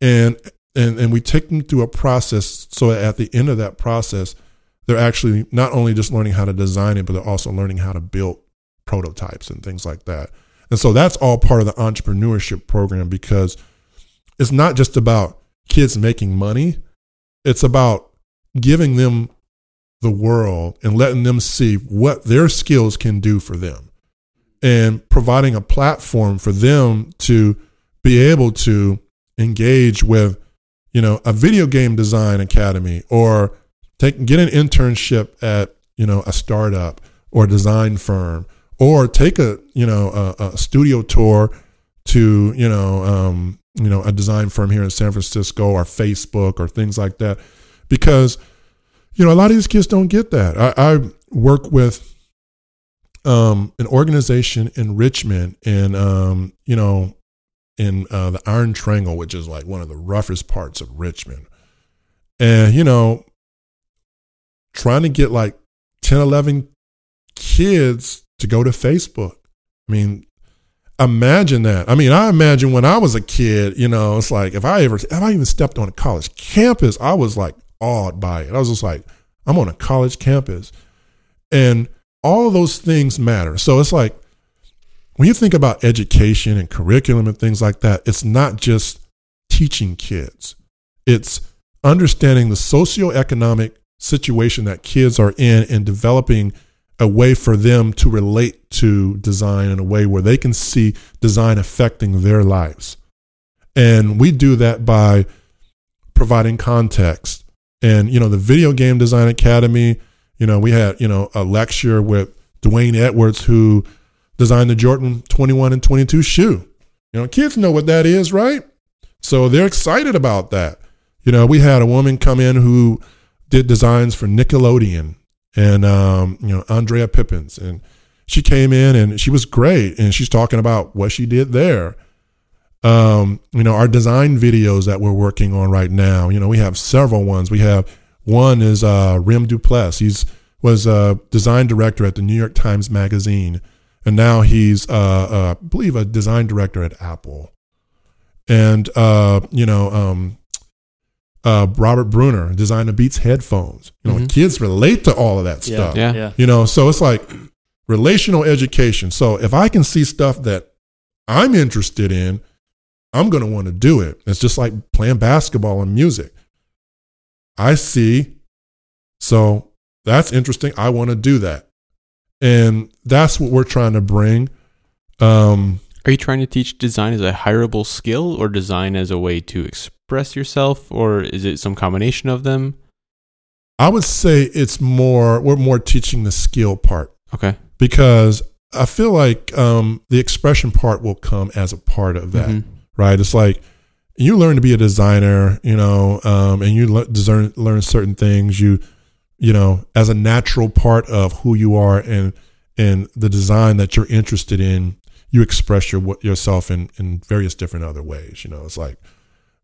and, and, and we take them through a process so at the end of that process, they're actually not only just learning how to design it, but they're also learning how to build prototypes and things like that. And so that's all part of the entrepreneurship program because it's not just about kids making money. It's about giving them the world and letting them see what their skills can do for them and providing a platform for them to be able to engage with you know a video game design academy or take get an internship at you know a startup or design firm or take a you know a, a studio tour to you know um, you know, a design firm here in San Francisco or Facebook or things like that. Because, you know, a lot of these kids don't get that. I, I work with um, an organization in Richmond and, um, you know, in uh, the Iron Triangle, which is like one of the roughest parts of Richmond. And, you know, trying to get like 10, 11 kids to go to Facebook. I mean, imagine that. I mean, I imagine when I was a kid, you know, it's like if I ever, if I even stepped on a college campus, I was like awed by it. I was just like, I'm on a college campus. And all of those things matter. So it's like when you think about education and curriculum and things like that, it's not just teaching kids, it's understanding the socioeconomic situation that kids are in and developing a way for them to relate to design in a way where they can see design affecting their lives. And we do that by providing context. And, you know, the Video Game Design Academy, you know, we had, you know, a lecture with D'Wayne Edwards who designed the Jordan 21 and 22 shoe. You know, kids know what that is, right? So they're excited about that. You know, we had a woman come in who did designs for Nickelodeon and um, you know Andrea Pippins, and she came in and she was great, and she's talking about what she did there. Um, you know, our design videos that we're working on right now. You know, we have several ones. We have one is uh, Rem Duplessis. He's was a design director at the New York Times Magazine, and now he's uh, uh, I believe a design director at Apple. And uh, you know, um, uh, Robert Brunner, designer Beats headphones. You know, mm-hmm. kids relate to all of that yeah, stuff. Yeah. yeah. You know, so it's like relational education. So if I can see stuff that I'm interested in, I'm going to want to do it. It's just like playing basketball and music. I see. So that's interesting. I want to do that. And that's what we're trying to bring. Um, Are you trying to teach design as a hireable skill or design as a way to express? Express yourself, or is it some combination of them? I would say it's more we're more teaching the skill part. Okay. Because I feel like um, the expression part will come as a part of that, mm-hmm. right? It's like you learn to be a designer, you know, um, and you learn learn certain things. You, you know, as a natural part of who you are and and the design that you're interested in. you express your yourself in in various different other ways. You know, it's like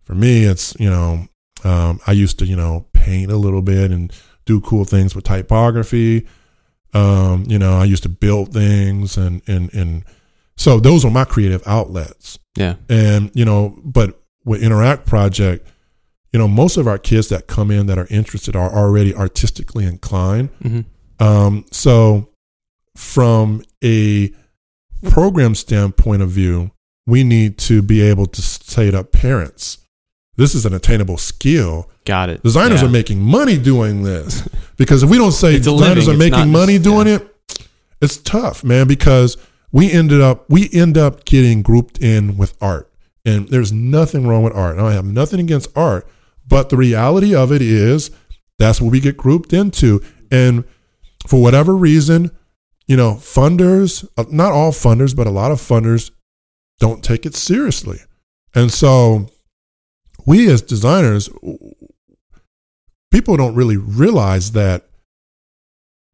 for me, it's you know, um, I used to you know paint a little bit and do cool things with typography. Um, you know, I used to build things and and and so those were my creative outlets. Yeah. And you know, but with Inneract Project, you know, most of our kids that come in that are interested are already artistically inclined. hmm Um, so from a program standpoint of view, we need to be able to say to parents, this is an attainable skill. Got it. Designers Yeah. are making money doing this. Because if we don't say designers living, are it's making money doing yeah. it, it's tough, man, because we ended up we end up getting grouped in with art. And there's nothing wrong with art. I have nothing against art, but the reality of it is that's what we get grouped into. And for whatever reason, you know, funders, uh, not all funders, but a lot of funders don't take it seriously. And so we as designers, people don't really realize that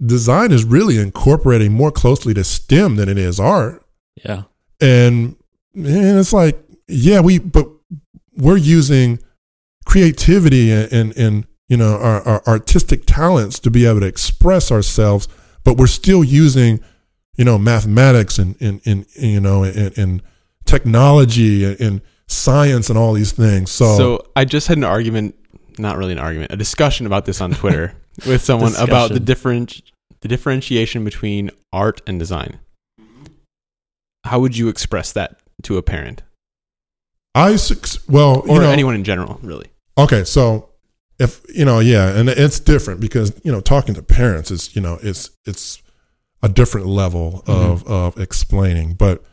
design is really incorporating more closely to STEM than it is art. Yeah. And, and it's like, yeah, we, but we're using creativity and, and, and you know, our, our artistic talents to be able to express ourselves, but we're still using, you know, mathematics and, and, and you know, and, and technology and, and science and all these things. So, So I just had an argument, not really an argument, a discussion about this on Twitter with someone about the different the differentiation between art and design. How would you express that to a parent I, well, or you know, anyone in general, really? Okay, so if you know, yeah, and it's different because you know, talking to parents is you know, it's it's a different level mm-hmm. of of explaining. But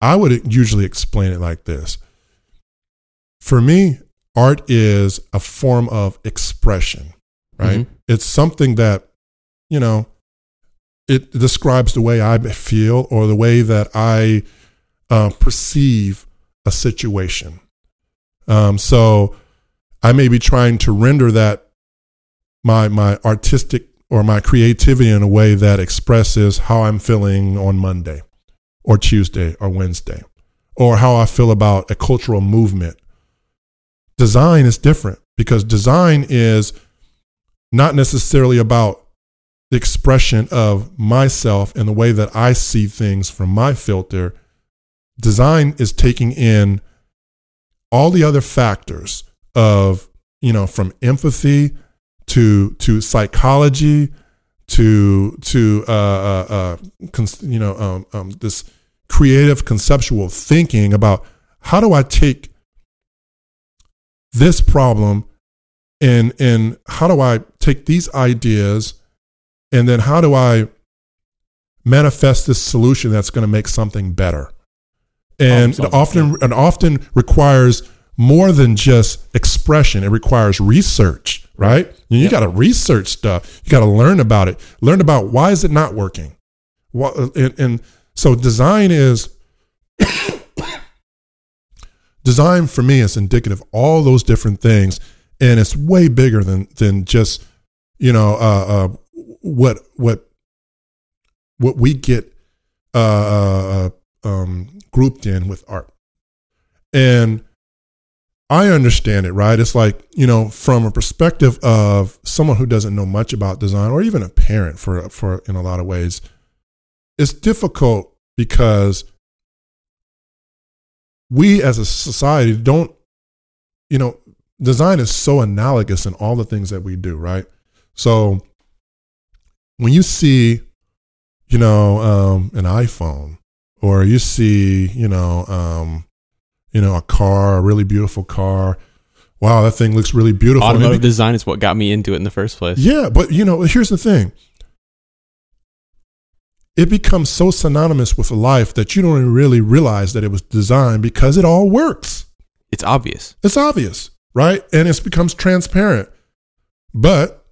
I would usually explain it like this: for me, art is a form of expression, right? Mhm. It's something that you know, it describes the way I feel or the way that I uh, perceive a situation. Um, so I may be trying to render that my my artistic or my creativity in a way that expresses how I'm feeling on Monday or Tuesday or Wednesday or how I feel about a cultural movement. Design is different because design is not necessarily about the expression of myself and the way that I see things from my filter. Design is taking in all the other factors of you know from empathy to to psychology to to uh, uh, uh, cons- you know um, um, this creative conceptual thinking about how do I take this problem and and how do I take these ideas and then how do I manifest this solution that's going to make something better? And Problem it often and often requires more than just expression. It requires research right? You, got to research stuff. You got to learn about it. Learn about why is it not working? What, and, and so design is design for me is indicative of all those different things and it's way bigger than than just you know uh, uh, what what what we get uh, uh, um, grouped in with art and I understand it, right? It's like, you know, from a perspective of someone who doesn't know much about design or even a parent for for in a lot of ways, it's difficult because we as a society don't you know, design is so analogous in all the things that we do, right? So when you see, you know, um, an iPhone or you see, you know, um, you know, a car, a really beautiful car. Wow, that thing looks really beautiful. Automotive it- design is what got me into it in the first place. yeah, but you know, here's the thing. It becomes so synonymous with life that you don't even really realize that it was designed because it all works. It's obvious. It's obvious, right? And it becomes transparent. But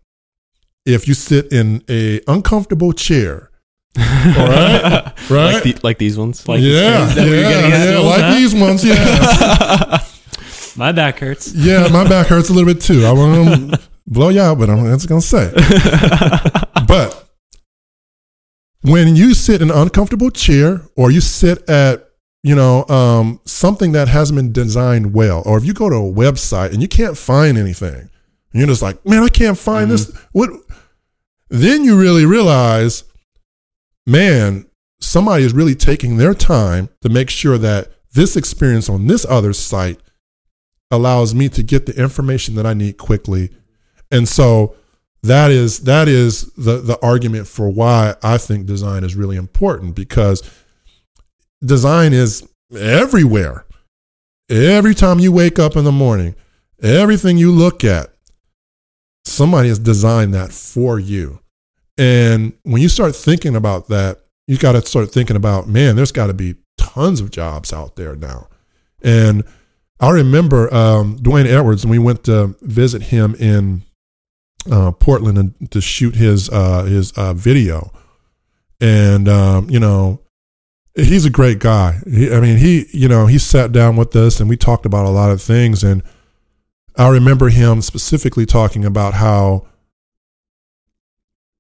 if you sit in a uncomfortable chair, right, right, like, the, like these ones. Like- yeah, is that what yeah, yeah, Jules, like huh? these ones, yeah, My back hurts. yeah. My back hurts a little bit too. I want to blow you out, but I'm that's gonna say. But when you sit in an uncomfortable chair or you sit at you know, um, something that hasn't been designed well, or if you go to a website and you can't find anything, and you're just like, man, I can't find this. What? Then you really realize, man, somebody is really taking their time to make sure that this experience on this other site allows me to get the information that I need quickly. And so that is that is the the argument for why I think design is really important because design is everywhere. Every time you wake up in the morning, everything you look at, somebody has designed that for you. And when you start thinking about that, you got to start thinking about, man, there's got to be tons of jobs out there now. And I remember um, D'Wayne Edwards, and we went to visit him in uh, Portland and, to shoot his uh, his uh, video. And um, you know, he's a great guy. He, I mean, he you know he sat down with us and we talked about a lot of things. And I remember him specifically talking about how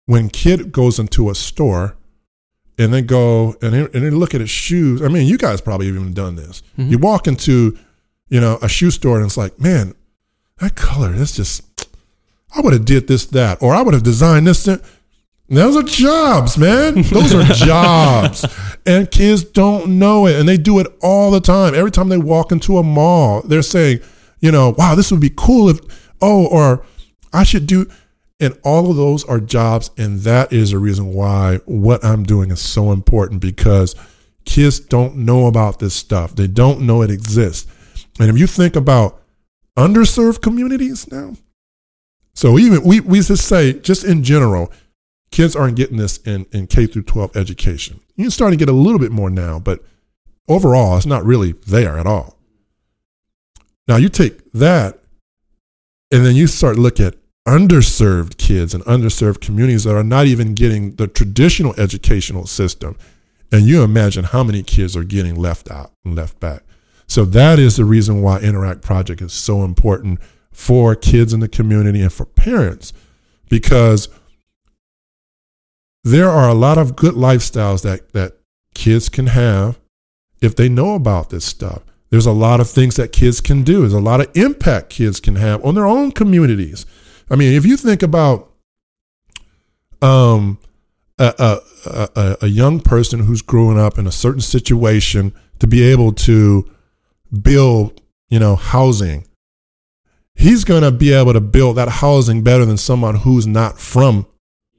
when kid goes into a store and then go and and then look at his shoes. I mean, you guys probably even done this. Mhm. You walk into, you know, a shoe store and it's like, man, that color, that's just, I would have did this, that, or I would have designed this. That. Those are jobs, man. Those are jobs. And kids don't know it. And they do it all the time. Every time they walk into a mall, they're saying, you know, wow, this would be cool if, oh, or I should do. And all of those are jobs. And that is the reason why what I'm doing is so important because kids don't know about this stuff. They don't know it exists. And if you think about underserved communities now, so even we, we just say, just in general, kids aren't getting this in, in K through 12 education. You're starting to get a little bit more now, but overall, it's not really there at all. Now you take that and then you start look at underserved kids and underserved communities that are not even getting the traditional educational system. And you imagine how many kids are getting left out and left back. So that is the reason why Inneract Project is so important for kids in the community and for parents because there are a lot of good lifestyles that, that kids can have if they know about this stuff. There's a lot of things that kids can do. There's a lot of impact kids can have on their own communities. I mean, if you think about um, a, a, a, a young person who's growing up in a certain situation to be able to build, you know, housing, he's going to be able to build that housing better than someone who's not from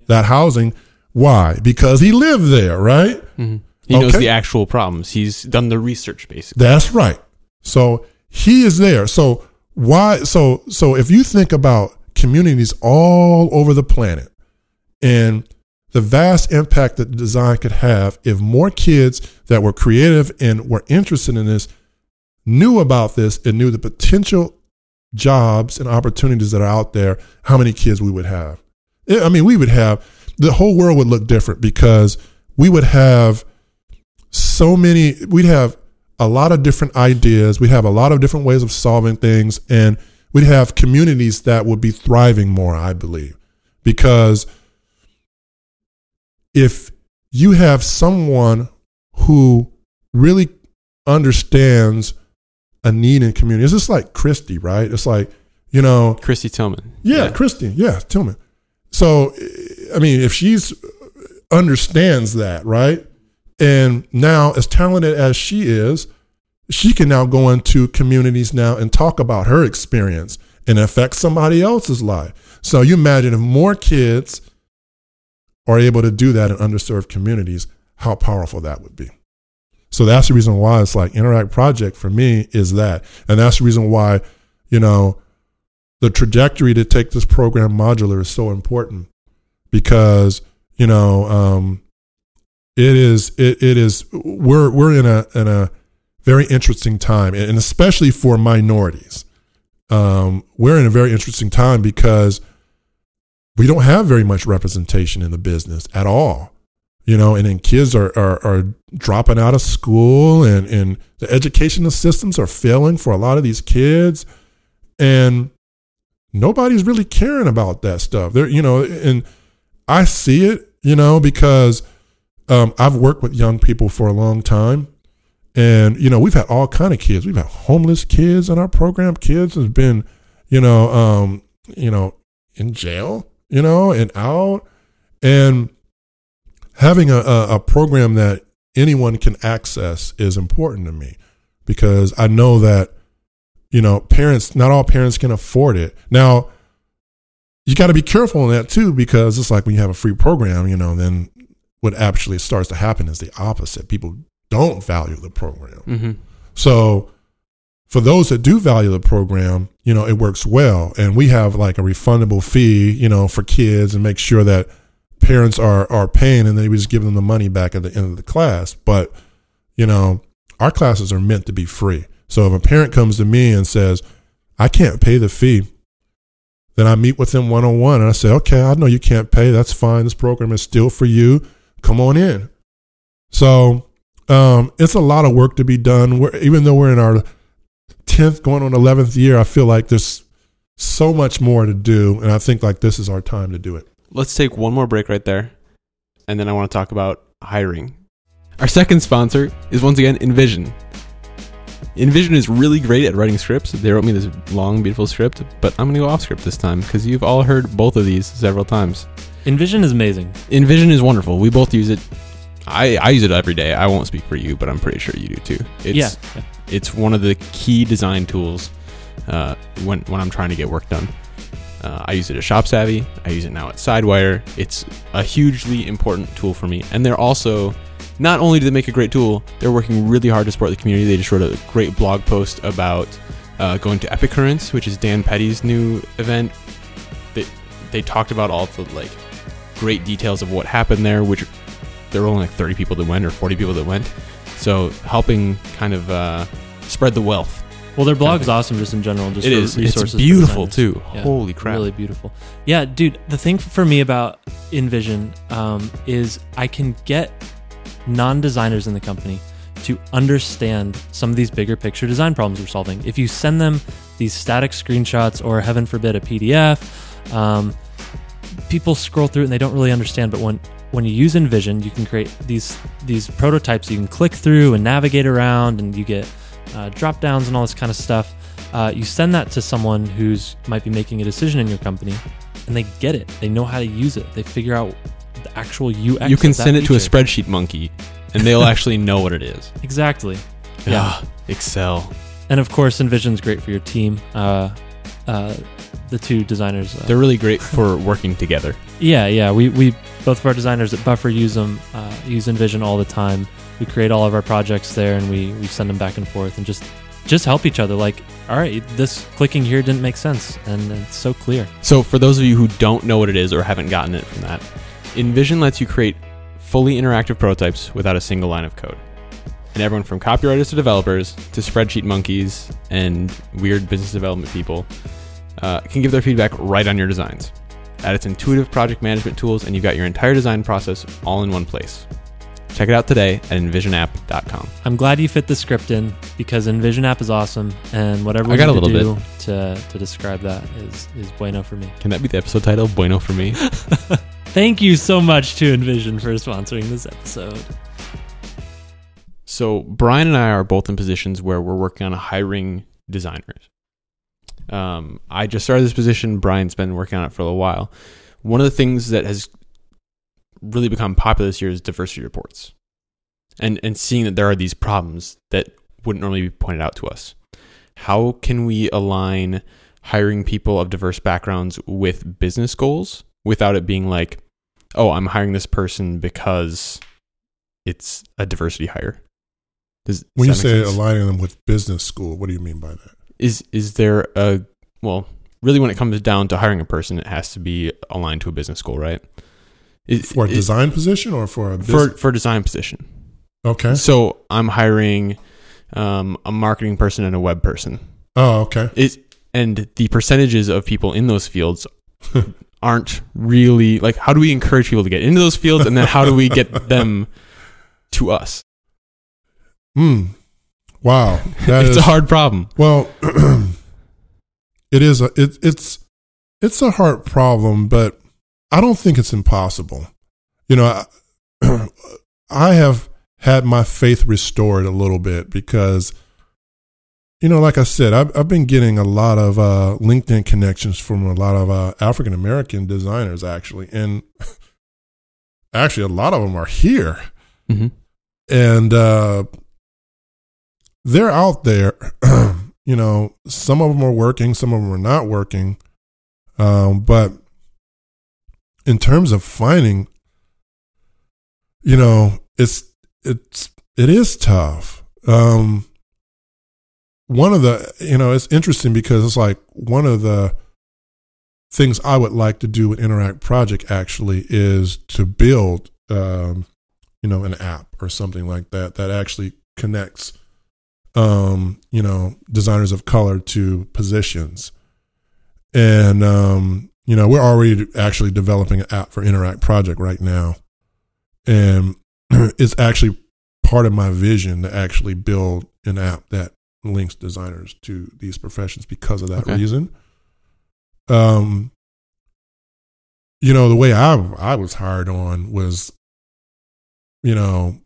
that housing. Why? Because he lived there, right? Mhm. He knows the actual problems. He's done the research, basically. That's right. So he is there. So why? So so if you think about communities all over the planet and the vast impact that design could have if more kids that were creative and were interested in this knew about this and knew the potential jobs and opportunities that are out there, how many kids we would have. I mean, we would have the whole world would look different because we would have so many, we'd have a lot of different ideas. We'd have a lot of different ways of solving things. And we'd have communities that would be thriving more, I believe. Because if you have someone who really understands a need in community, it's just like Christy, right? It's like, you know, Christy Tillman. yeah, Christy. Yeah, Tillman. So, I mean, if she's understands that, right? And now, as talented as she is, she can now go into communities now and talk about her experience and affect somebody else's life. So you imagine if more kids are able to do that in underserved communities, how powerful that would be. So that's the reason why it's like Inneract Project for me is that. And that's the reason why, you know, the trajectory to take this program modular is so important because you know um, it is it, it is we're we're in a in a very interesting time. And especially for minorities. Um, we're in a very interesting time because we don't have very much representation in the business at all you know and then kids are are, are dropping out of school and and the educational systems are failing for a lot of these kids and nobody's really caring about that stuff. There, you know, and I see it, you know, because um, I've worked with young people for a long time, And you know, we've had all kind of kids. We've had homeless kids in our program. Kids has been, you know, um, you know, in jail, you know, and out, and having a, a, program that anyone can access is important to me because I know that, you know, parents, not all parents can afford it. Now, you got to be careful on that too because it's like when you have a free program, you know, then what actually starts to happen is the opposite. People don't value the program. Mm-hmm. So for those that do value the program, you know, it works well. And we have like a refundable fee, you know, for kids and make sure that parents are are paying and then we just give them the money back at the end of the class. But, you know, our classes are meant to be free. So if a parent comes to me and says, I can't pay the fee, then I meet with them one on one and I say, okay, I know you can't pay. That's fine. This program is still for you. Come on in. So um, it's a lot of work to be done. We're, even though we're in our 10th, going on 11th year, I feel like there's so much more to do. And I think like this is our time to do it. Let's take one more break right there, and then I want to talk about hiring. Our second sponsor is once again InVision. InVision is really great at writing scripts. They wrote me this long, beautiful script, but I'm going to go off script this time because you've all heard both of these several times. InVision is amazing. InVision is wonderful. We both use it. I, I use it every day. I won't speak for you, but I'm pretty sure you do too. It's, yeah. it's one of the key design tools uh, when when I'm trying to get work done. Uh, I use it at Shop Savvy. I use it now at Sidewire. It's a hugely important tool for me, and they're also not only do they make a great tool, they're working really hard to support the community. They just wrote a great blog post about uh, going to Epicurrence, which is Dann Petty's new event. They they talked about all the like great details of what happened there, which there were only like 30 people that went or 40 people that went. So helping kind of uh, spread the wealth. Well, their blog's awesome just in general. Just It for is. resources. It's for beautiful designers. too. Yeah, Holy crap! Really beautiful. Yeah, dude. The thing for me about InVision um, is I can get non-designers in the company to understand some of these bigger picture design problems we're solving. If you send them these static screenshots or heaven forbid a PDF, um, people scroll through it and they don't really understand. But when when you use InVision, you can create these these prototypes you can click through and navigate around, and you get uh, drop downs and all this kind of stuff. Uh, you send that to someone who's might be making a decision in your company, and they get it. They know how to use it. They figure out the actual UX. you can send it to a spreadsheet monkey, and they'll actually know what it is. Exactly. Yeah. Ah, Excel. And of course, InVision's great for your team. Uh, uh, the two designers. Uh, They're really great for working together. yeah, yeah. We, we both of our designers at Buffer use them. Uh, use InVision all the time. We create all of our projects there, and we we send them back and forth, and just just help each other. Like, all right, this clicking here didn't make sense, and it's so clear. So, for those of you who don't know what it is or haven't gotten it from that, InVision lets you create fully interactive prototypes without a single line of code. And everyone from copywriters to developers to spreadsheet monkeys and weird business development people uh, can give their feedback right on your designs. Add its intuitive project management tools, and you've got your entire design process all in one place. Check it out today at invisionapp.com. I'm glad you fit the script in because InVision app is awesome, and whatever I we got a little do to to describe that is is bueno for me. Can that be the episode title? Bueno for me. Thank you so much to InVision for sponsoring this episode. So Brian and I are both in positions where we're working on hiring designers. Um, I just started this position. Brian's been working on it for a little while. One of the things that has really become popular this year is diversity reports, and and seeing that there are these problems that wouldn't normally be pointed out to us. How can we align hiring people of diverse backgrounds with business goals without it being like, oh, I'm hiring this person because it's a diversity hire? Does, When you does say sense? aligning them with business school, what do you mean by that? is is there a well really when it comes down to hiring a person it has to be aligned to a business goal right Is- For a design position or for a for business? for a design position okay. so i'm hiring um, a marketing person and a web person Oh, okay. is and the percentages of people in those fields aren't really like how do we encourage people to get into those fields and then how do we get them to us Hmm. Wow. That it's is a hard problem well. it is a it, it's it's a hard problem, but I don't think it's impossible. You know, I, I have had my faith restored a little bit because, you know, like I said, I've, I've been getting a lot of uh, LinkedIn connections from a lot of uh, African American designers, actually. And actually, a lot of them are here. hmm And uh, they're out there. you know, some of them are working, some of them are not working. Um, but in terms of finding, you know, it's it's it is tough. Um, one of the you know it's interesting because it's like one of the things I would like to do with Inneract Project actually is to build um, you know an app or something like that that actually connects um, you know designers of color to positions and um, you know we're already actually developing an app for Inneract Project right now and it's actually part of my vision to actually build an app that links designers to these professions because of that Okay. reason. Um, you know, the way I I was hired on was, you know,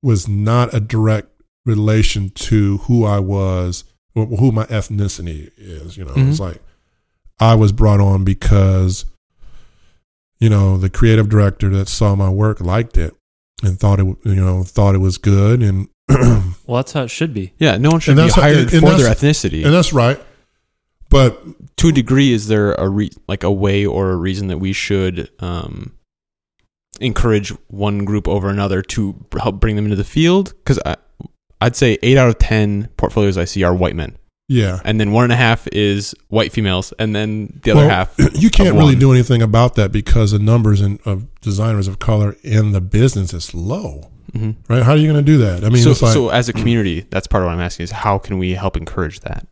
was not a direct relation to who I was or who my ethnicity is. You know, it's like I was brought on because you know the creative director that saw my work liked it and thought it you know thought it was good and Well, that's how it should be. Yeah, no one should And be that's how- hired and for their ethnicity. and that's right but to a degree, is there a re- like a way or a reason that we should um, encourage one group over another to help bring them into the field? Because I'd say eight out of ten portfolios I see are white men, yeah and then one and a half is white females, and then the other Well, half. you can't really do anything about that because the numbers in, of designers of color in the business is low Mhm. right how are you going to do that i mean so, like so as a community, that's part of what I'm asking is how can we help encourage that?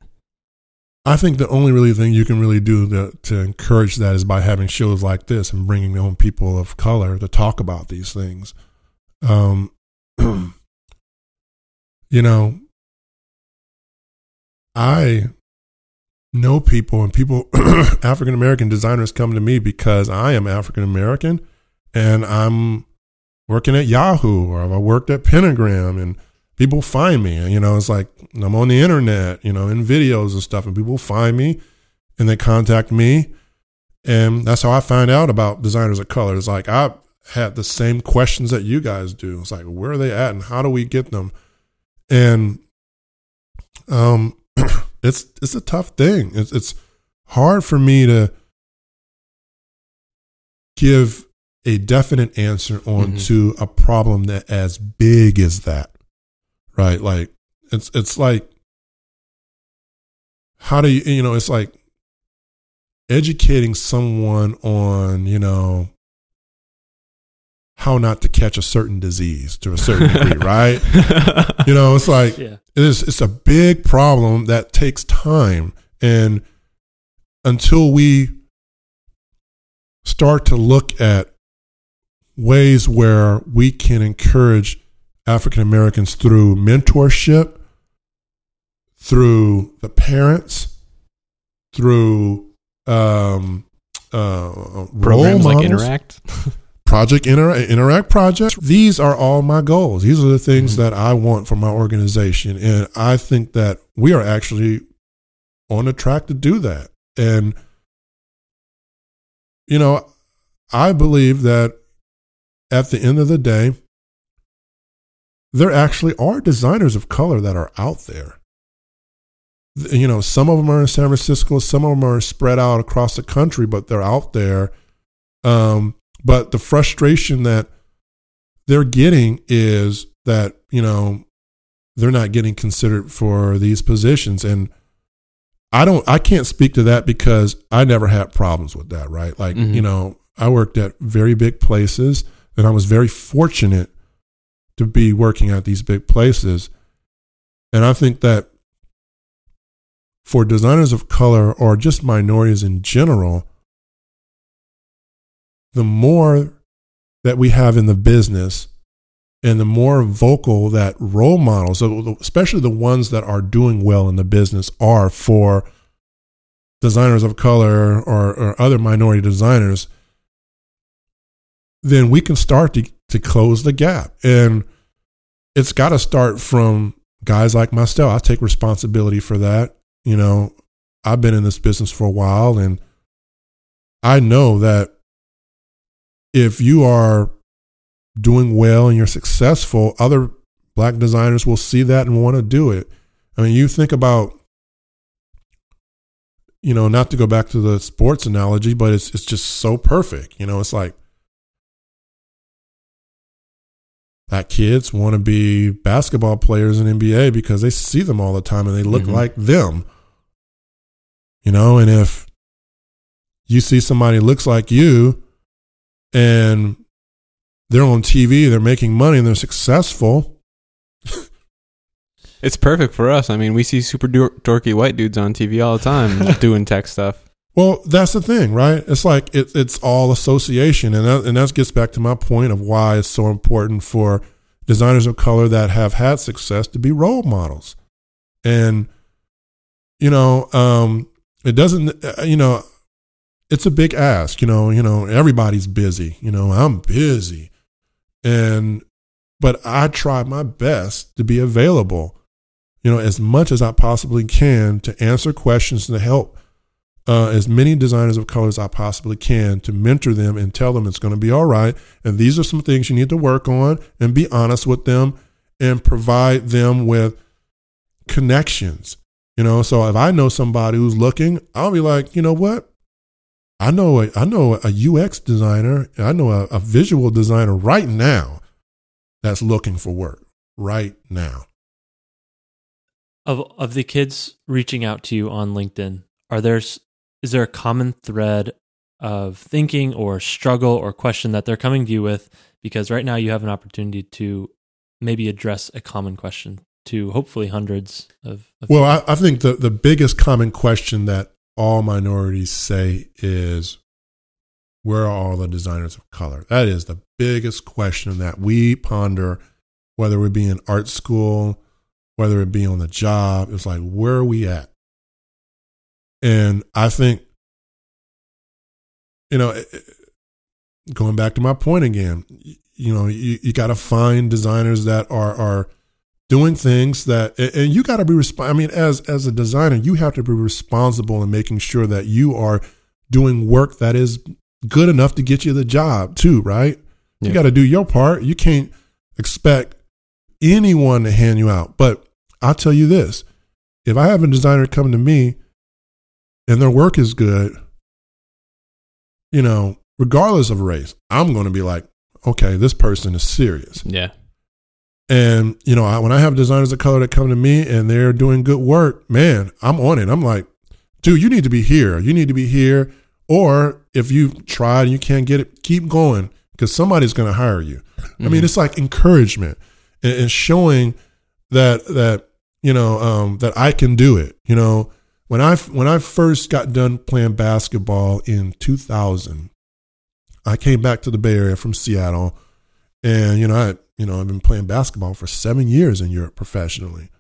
I think the only really thing you can really do to, to encourage that is by having shows like this and bringing on people of color to talk about these things. Um, you know, I know people and people, African American designers come to me because I am African American and I'm working at Yahoo or I worked at Pentagram and people find me. And, You know, it's like I'm on the internet, you know, in videos and stuff, and people find me and they contact me. And that's how I find out about designers of color. It's like I had the same questions that you guys do. It's like, where are they at and how do we get them? And um it's it's a tough thing. It's it's hard for me to give a definite answer on Mhm. to a problem that as big as that right like it's it's like how do you you know it's like educating someone on you know how not to catch a certain disease to a certain degree right you know it's like Yeah. it is it's a big problem that takes time and until we start to look at ways where we can encourage African Americans through mentorship, through the parents, through um, uh, Programs like Inneract. Project Inter- Inneract projects. These are all my goals. These are the things Mhm. that I want for my organization, and I think that we are actually on a track to do that. And you know, I believe that at the end of the day, there actually are designers of color that are out there. You know, some of them are in San Francisco, some of them are spread out across the country, but they're out there. Um, but the frustration that they're getting is that, you know, they're not getting considered for these positions. And I don't, I can't speak to that because I never had problems with that, right? Like, Mhm. you know, I worked at very big places and I was very fortunate to be working at these big places. And I think that for designers of color or just minorities in general, the more that we have in the business and the more vocal that role models, especially the ones that are doing well in the business, are for designers of color or, or other minority designers, then we can start to, to close the gap. And it's got to start from guys like myself. I take responsibility for that. You know, I've been in this business for a while and I know that if you are doing well and you're successful, other black designers will see that and want to do it. I mean, you think about, you know, not to go back to the sports analogy, but it's it's just so perfect. You know, it's like black kids want to be basketball players in NBA because they see them all the time and they look Mhm. like them. You know, and if you see somebody looks like you and they're on TV, they're making money and they're successful, It's perfect for us. I mean, we see super dorky white dudes on TV all the time doing tech stuff. Well, that's the thing, right? It's like it, it's all association, and that, and that gets back to my point of why it's so important for designers of color that have had success to be role models. And you know, um, it doesn't, uh, you know, it's a big ask. You know, you know, everybody's busy. You know, I'm busy, and but I try my best to be available. You know, as much as I possibly can to answer questions and to help uh, as many designers of color as I possibly can to mentor them and tell them it's going to be all right. And these are some things you need to work on and be honest with them and provide them with connections. You know, so if I know somebody who's looking, I'll be like, you know what? I know a, I know a UX designer, I know a, a visual designer right now that's looking for work right now. of of the kids reaching out to you on LinkedIn, are there is there a common thread of thinking or struggle or question that they're coming to you with? Because right now you have an opportunity to maybe address a common question to hopefully hundreds of. of Well, I, I think the, the biggest common question that all minorities say is, where are all the designers of color? That is the biggest question that we ponder, whether we be in art school, whether it be on the job. It's like, where are we at? And I think, you know, it- it- going back to my point again, you know, you, you got to find designers that are, are, doing things that and- you got to be resp- I mean as as a designer you have to be responsible in making sure that you are doing work that is good enough to get you the job too right? You got to do your part. You can't expect anyone to hand you out. But I'll tell you this if I have a designer come to me and their work is good you know regardless of race I'm going to be like okay this person is serious. Yeah. And you know, I, when I have designers of color that come to me and they're doing good work, man, I'm on it. I'm like, dude, you need to be here. You need to be here. Or if you've tried and you can't get it, keep going because somebody's going to hire you. I mean, Mhm. it's like encouragement and, and showing that that you know um, that I can do it. You know, when I when I first got done playing basketball in 2000, I came back to the Bay Area from Seattle, and you know I you know I've been playing basketball for seven years in Europe professionally,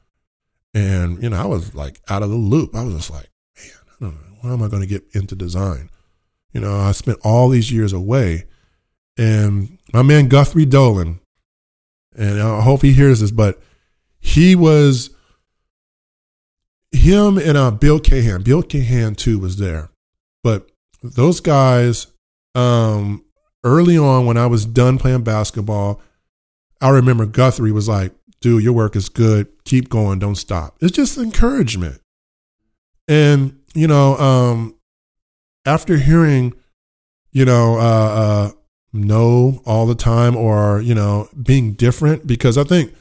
and you know I was like out of the loop. I was just like, man, I don't know, how am I going to get into design? You know, I spent all these years away, and my man Guthrie Dolan, and I hope he hears this, but he was him and uh, Bill Cahan. Bill Cahan too was there, but those guys, um, early on when I was done playing basketball, I remember Guthrie was like, "Dude, your work is good. Keep going. Don't stop." It's just encouragement, and you know, um, after hearing, you know, uh, uh, no all the time, or you know, being different, because I think,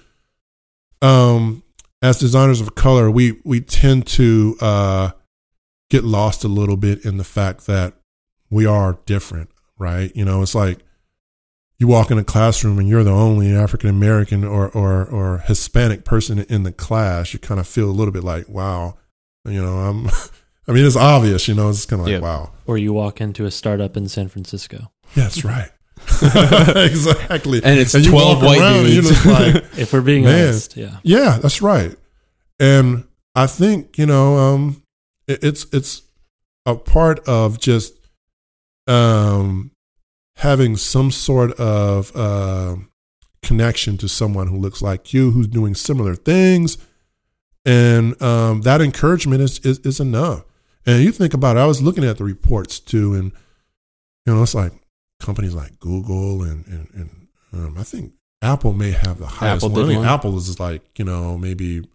um, as designers of color, we we tend to uh, get lost a little bit in the fact that we are different, right? You know, it's like you walk in a classroom and you're the only African American or, or or Hispanic person in the class. You kind of feel a little bit like, wow, you know, I'm. I mean, it's obvious, you know. It's kind of like, Yeah. wow, or you walk into a startup in San Francisco. yeah, that's right, exactly. And it's you 12 white around dudes. like, If we're being Man. honest, yeah. Yeah, that's right. And I think you know, um, it, it's it's a part of just um, having some sort of uh, connection to someone who looks like you, who's doing similar things, and um, that encouragement is, is is enough. And you think about it, I was looking at the reports too, and you know, it's like companies like Google and and, and um, I think Apple may have the highest Apple one. I think one. Apple is like you know maybe you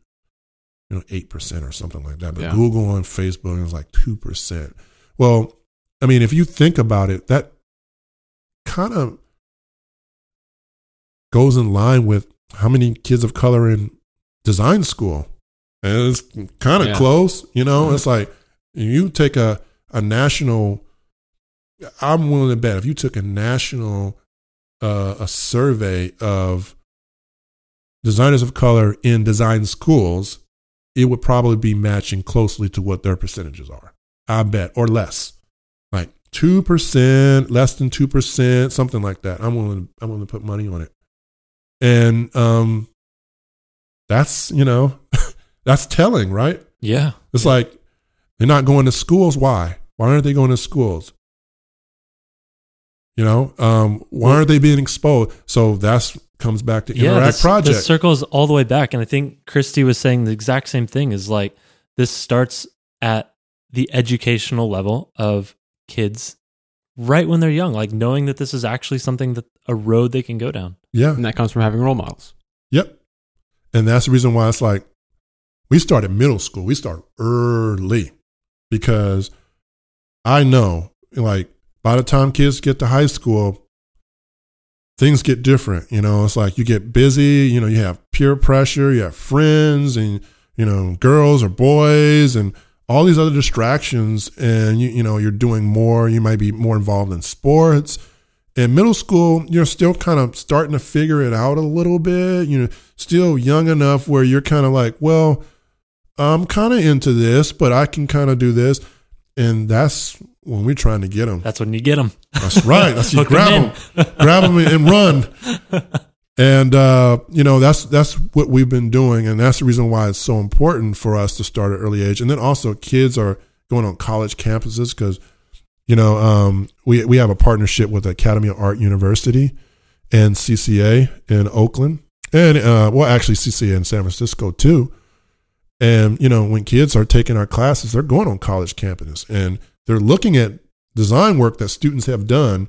know eight percent or something like that, but Yeah. Google and Facebook is like two percent. Well, I mean, if you think about it, that kind of goes in line with how many kids of color in design school. And it's kind of Yeah. close, you know. Mhm. It's like you take a a national. I'm willing to bet if you took a national uh, a survey of designers of color in design schools, it would probably be matching closely to what their percentages are. I bet, or less, two percent, less than two percent, something like that. I'm willing. I'm willing to put money on it, and um, that's you know, that's telling, right? Yeah. It's like they're not going to schools. Why? Why aren't they going to schools? You know, um, why aren't they being exposed? So that's comes back to yeah, Inneract this, Project. This circles all the way back, and I think Christy was saying the exact same thing. Is like this starts at the educational level of kids, right when they're young, like knowing that this is actually something that a road they can go down. yeah, And that comes from having role models. Yep. And that's the reason why it's like we started middle school. We start early because I know like by the time kids get to high school, things get different. You know, it's like you get busy, you know, you have peer pressure, you have friends and, you know, girls or boys and all these other distractions. And, you, you know, you're doing more. You might be more involved in sports. In middle school, you're still kind of starting to figure it out a little bit. You know, still young enough where you're kind of like, well, I'm kind of into this, but I can kind of do this. And that's when we're trying to get them. That's when you get them. That's right. That's you grab them, grab them and run. And uh, you know that's that's what we've been doing, and that's the reason why it's so important for us to start at early age. And then also, kids are going on college campuses because you know um, we we have a partnership with Academy of Art University and CCA in Oakland, and uh, well, actually CCA in San Francisco too. And you know, when kids are taking our classes, they're going on college campuses and they're looking at design work that students have done.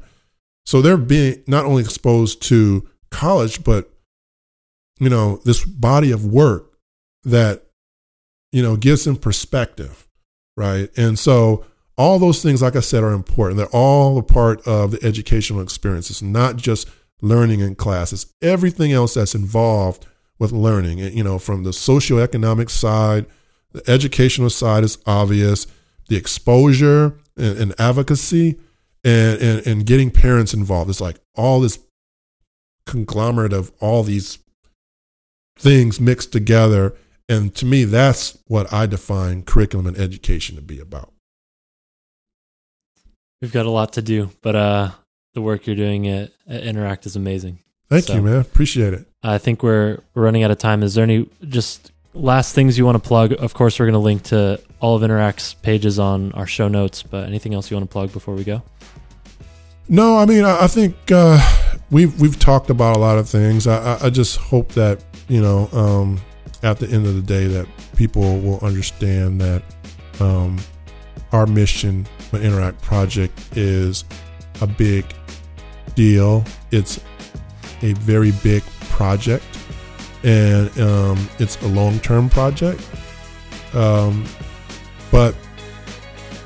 So they're being not only exposed to college, but you know, this body of work that you know gives them perspective, right? And so all those things, like I said, are important. They're all a part of the educational experience. It's not just learning in class; it's everything else that's involved with learning. And, You know, from the socioeconomic side, the educational side is obvious. The exposure and, and advocacy, and, and and getting parents involved. It's like all this conglomerate of all these things mixed together. And to me, that's what I define curriculum and education to be about. We've got a lot to do, but uh, the work you're doing at, at Inneract is amazing. Thank So- you, man. Appreciate it. I think we're we're running out of time. Is there any just last things you want to plug? Of course, we're going to link to all of Inneract's pages on our show notes. But anything else you want to plug before we go? No, I mean, I, I think uh, we've we've talked about a lot of things. I, I, just hope that you know, um, at the end of the day, that people will understand that um, our mission, the Inneract Project, is a big deal. It's a very big project, and um, it's a long-term project. Um, but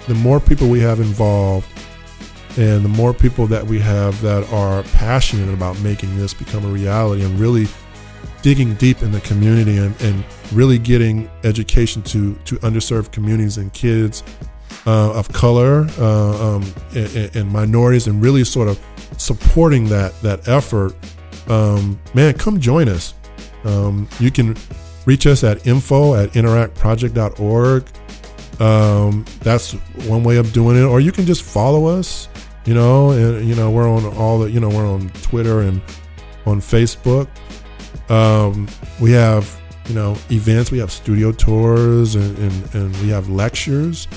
the more people we have involved and the more people that we have that are passionate about making this become a reality and really digging deep in the community and, and really getting education to to underserved communities and kids uh, of color uh, um, and, and minorities and really sort of supporting that that effort um, man come join us. Um, you can reach us at info at inneractproject.org um, that's one way of doing it. Or you can just follow us you know and you know we're on all the you know we're on twitter and on facebook. Um, we have you know events. We have studio tours and, and, and we have lectures.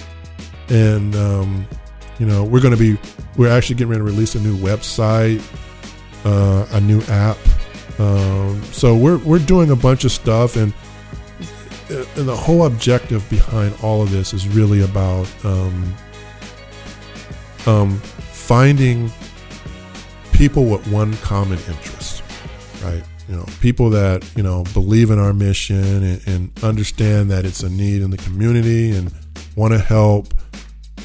And um, You know, we're going to be, we're actually getting ready to release a new website, uh, a new app. Um, so we're we're doing a bunch of stuff, and and the whole objective behind all of this is really about um, um, finding people with one common interest, right? You know, people that you know believe in our mission and, and understand that it's a need in the community and want to help,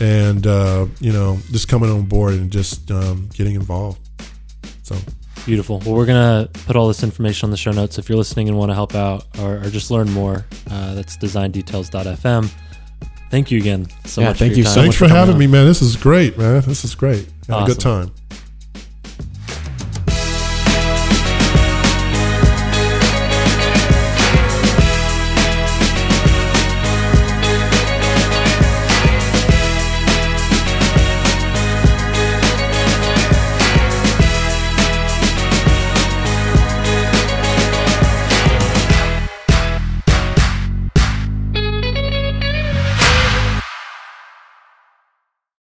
and uh, you know, just coming on board and just um, getting involved. So Beautiful. Well, we're going to put all this information on the show notes. If you're listening and want to help out or, or just learn more, uh, that's designdetails.fm. Thank you again so Yeah, much. thank for you so time. thanks for much for having coming me, man. This is great, man. This is great. Had a good time.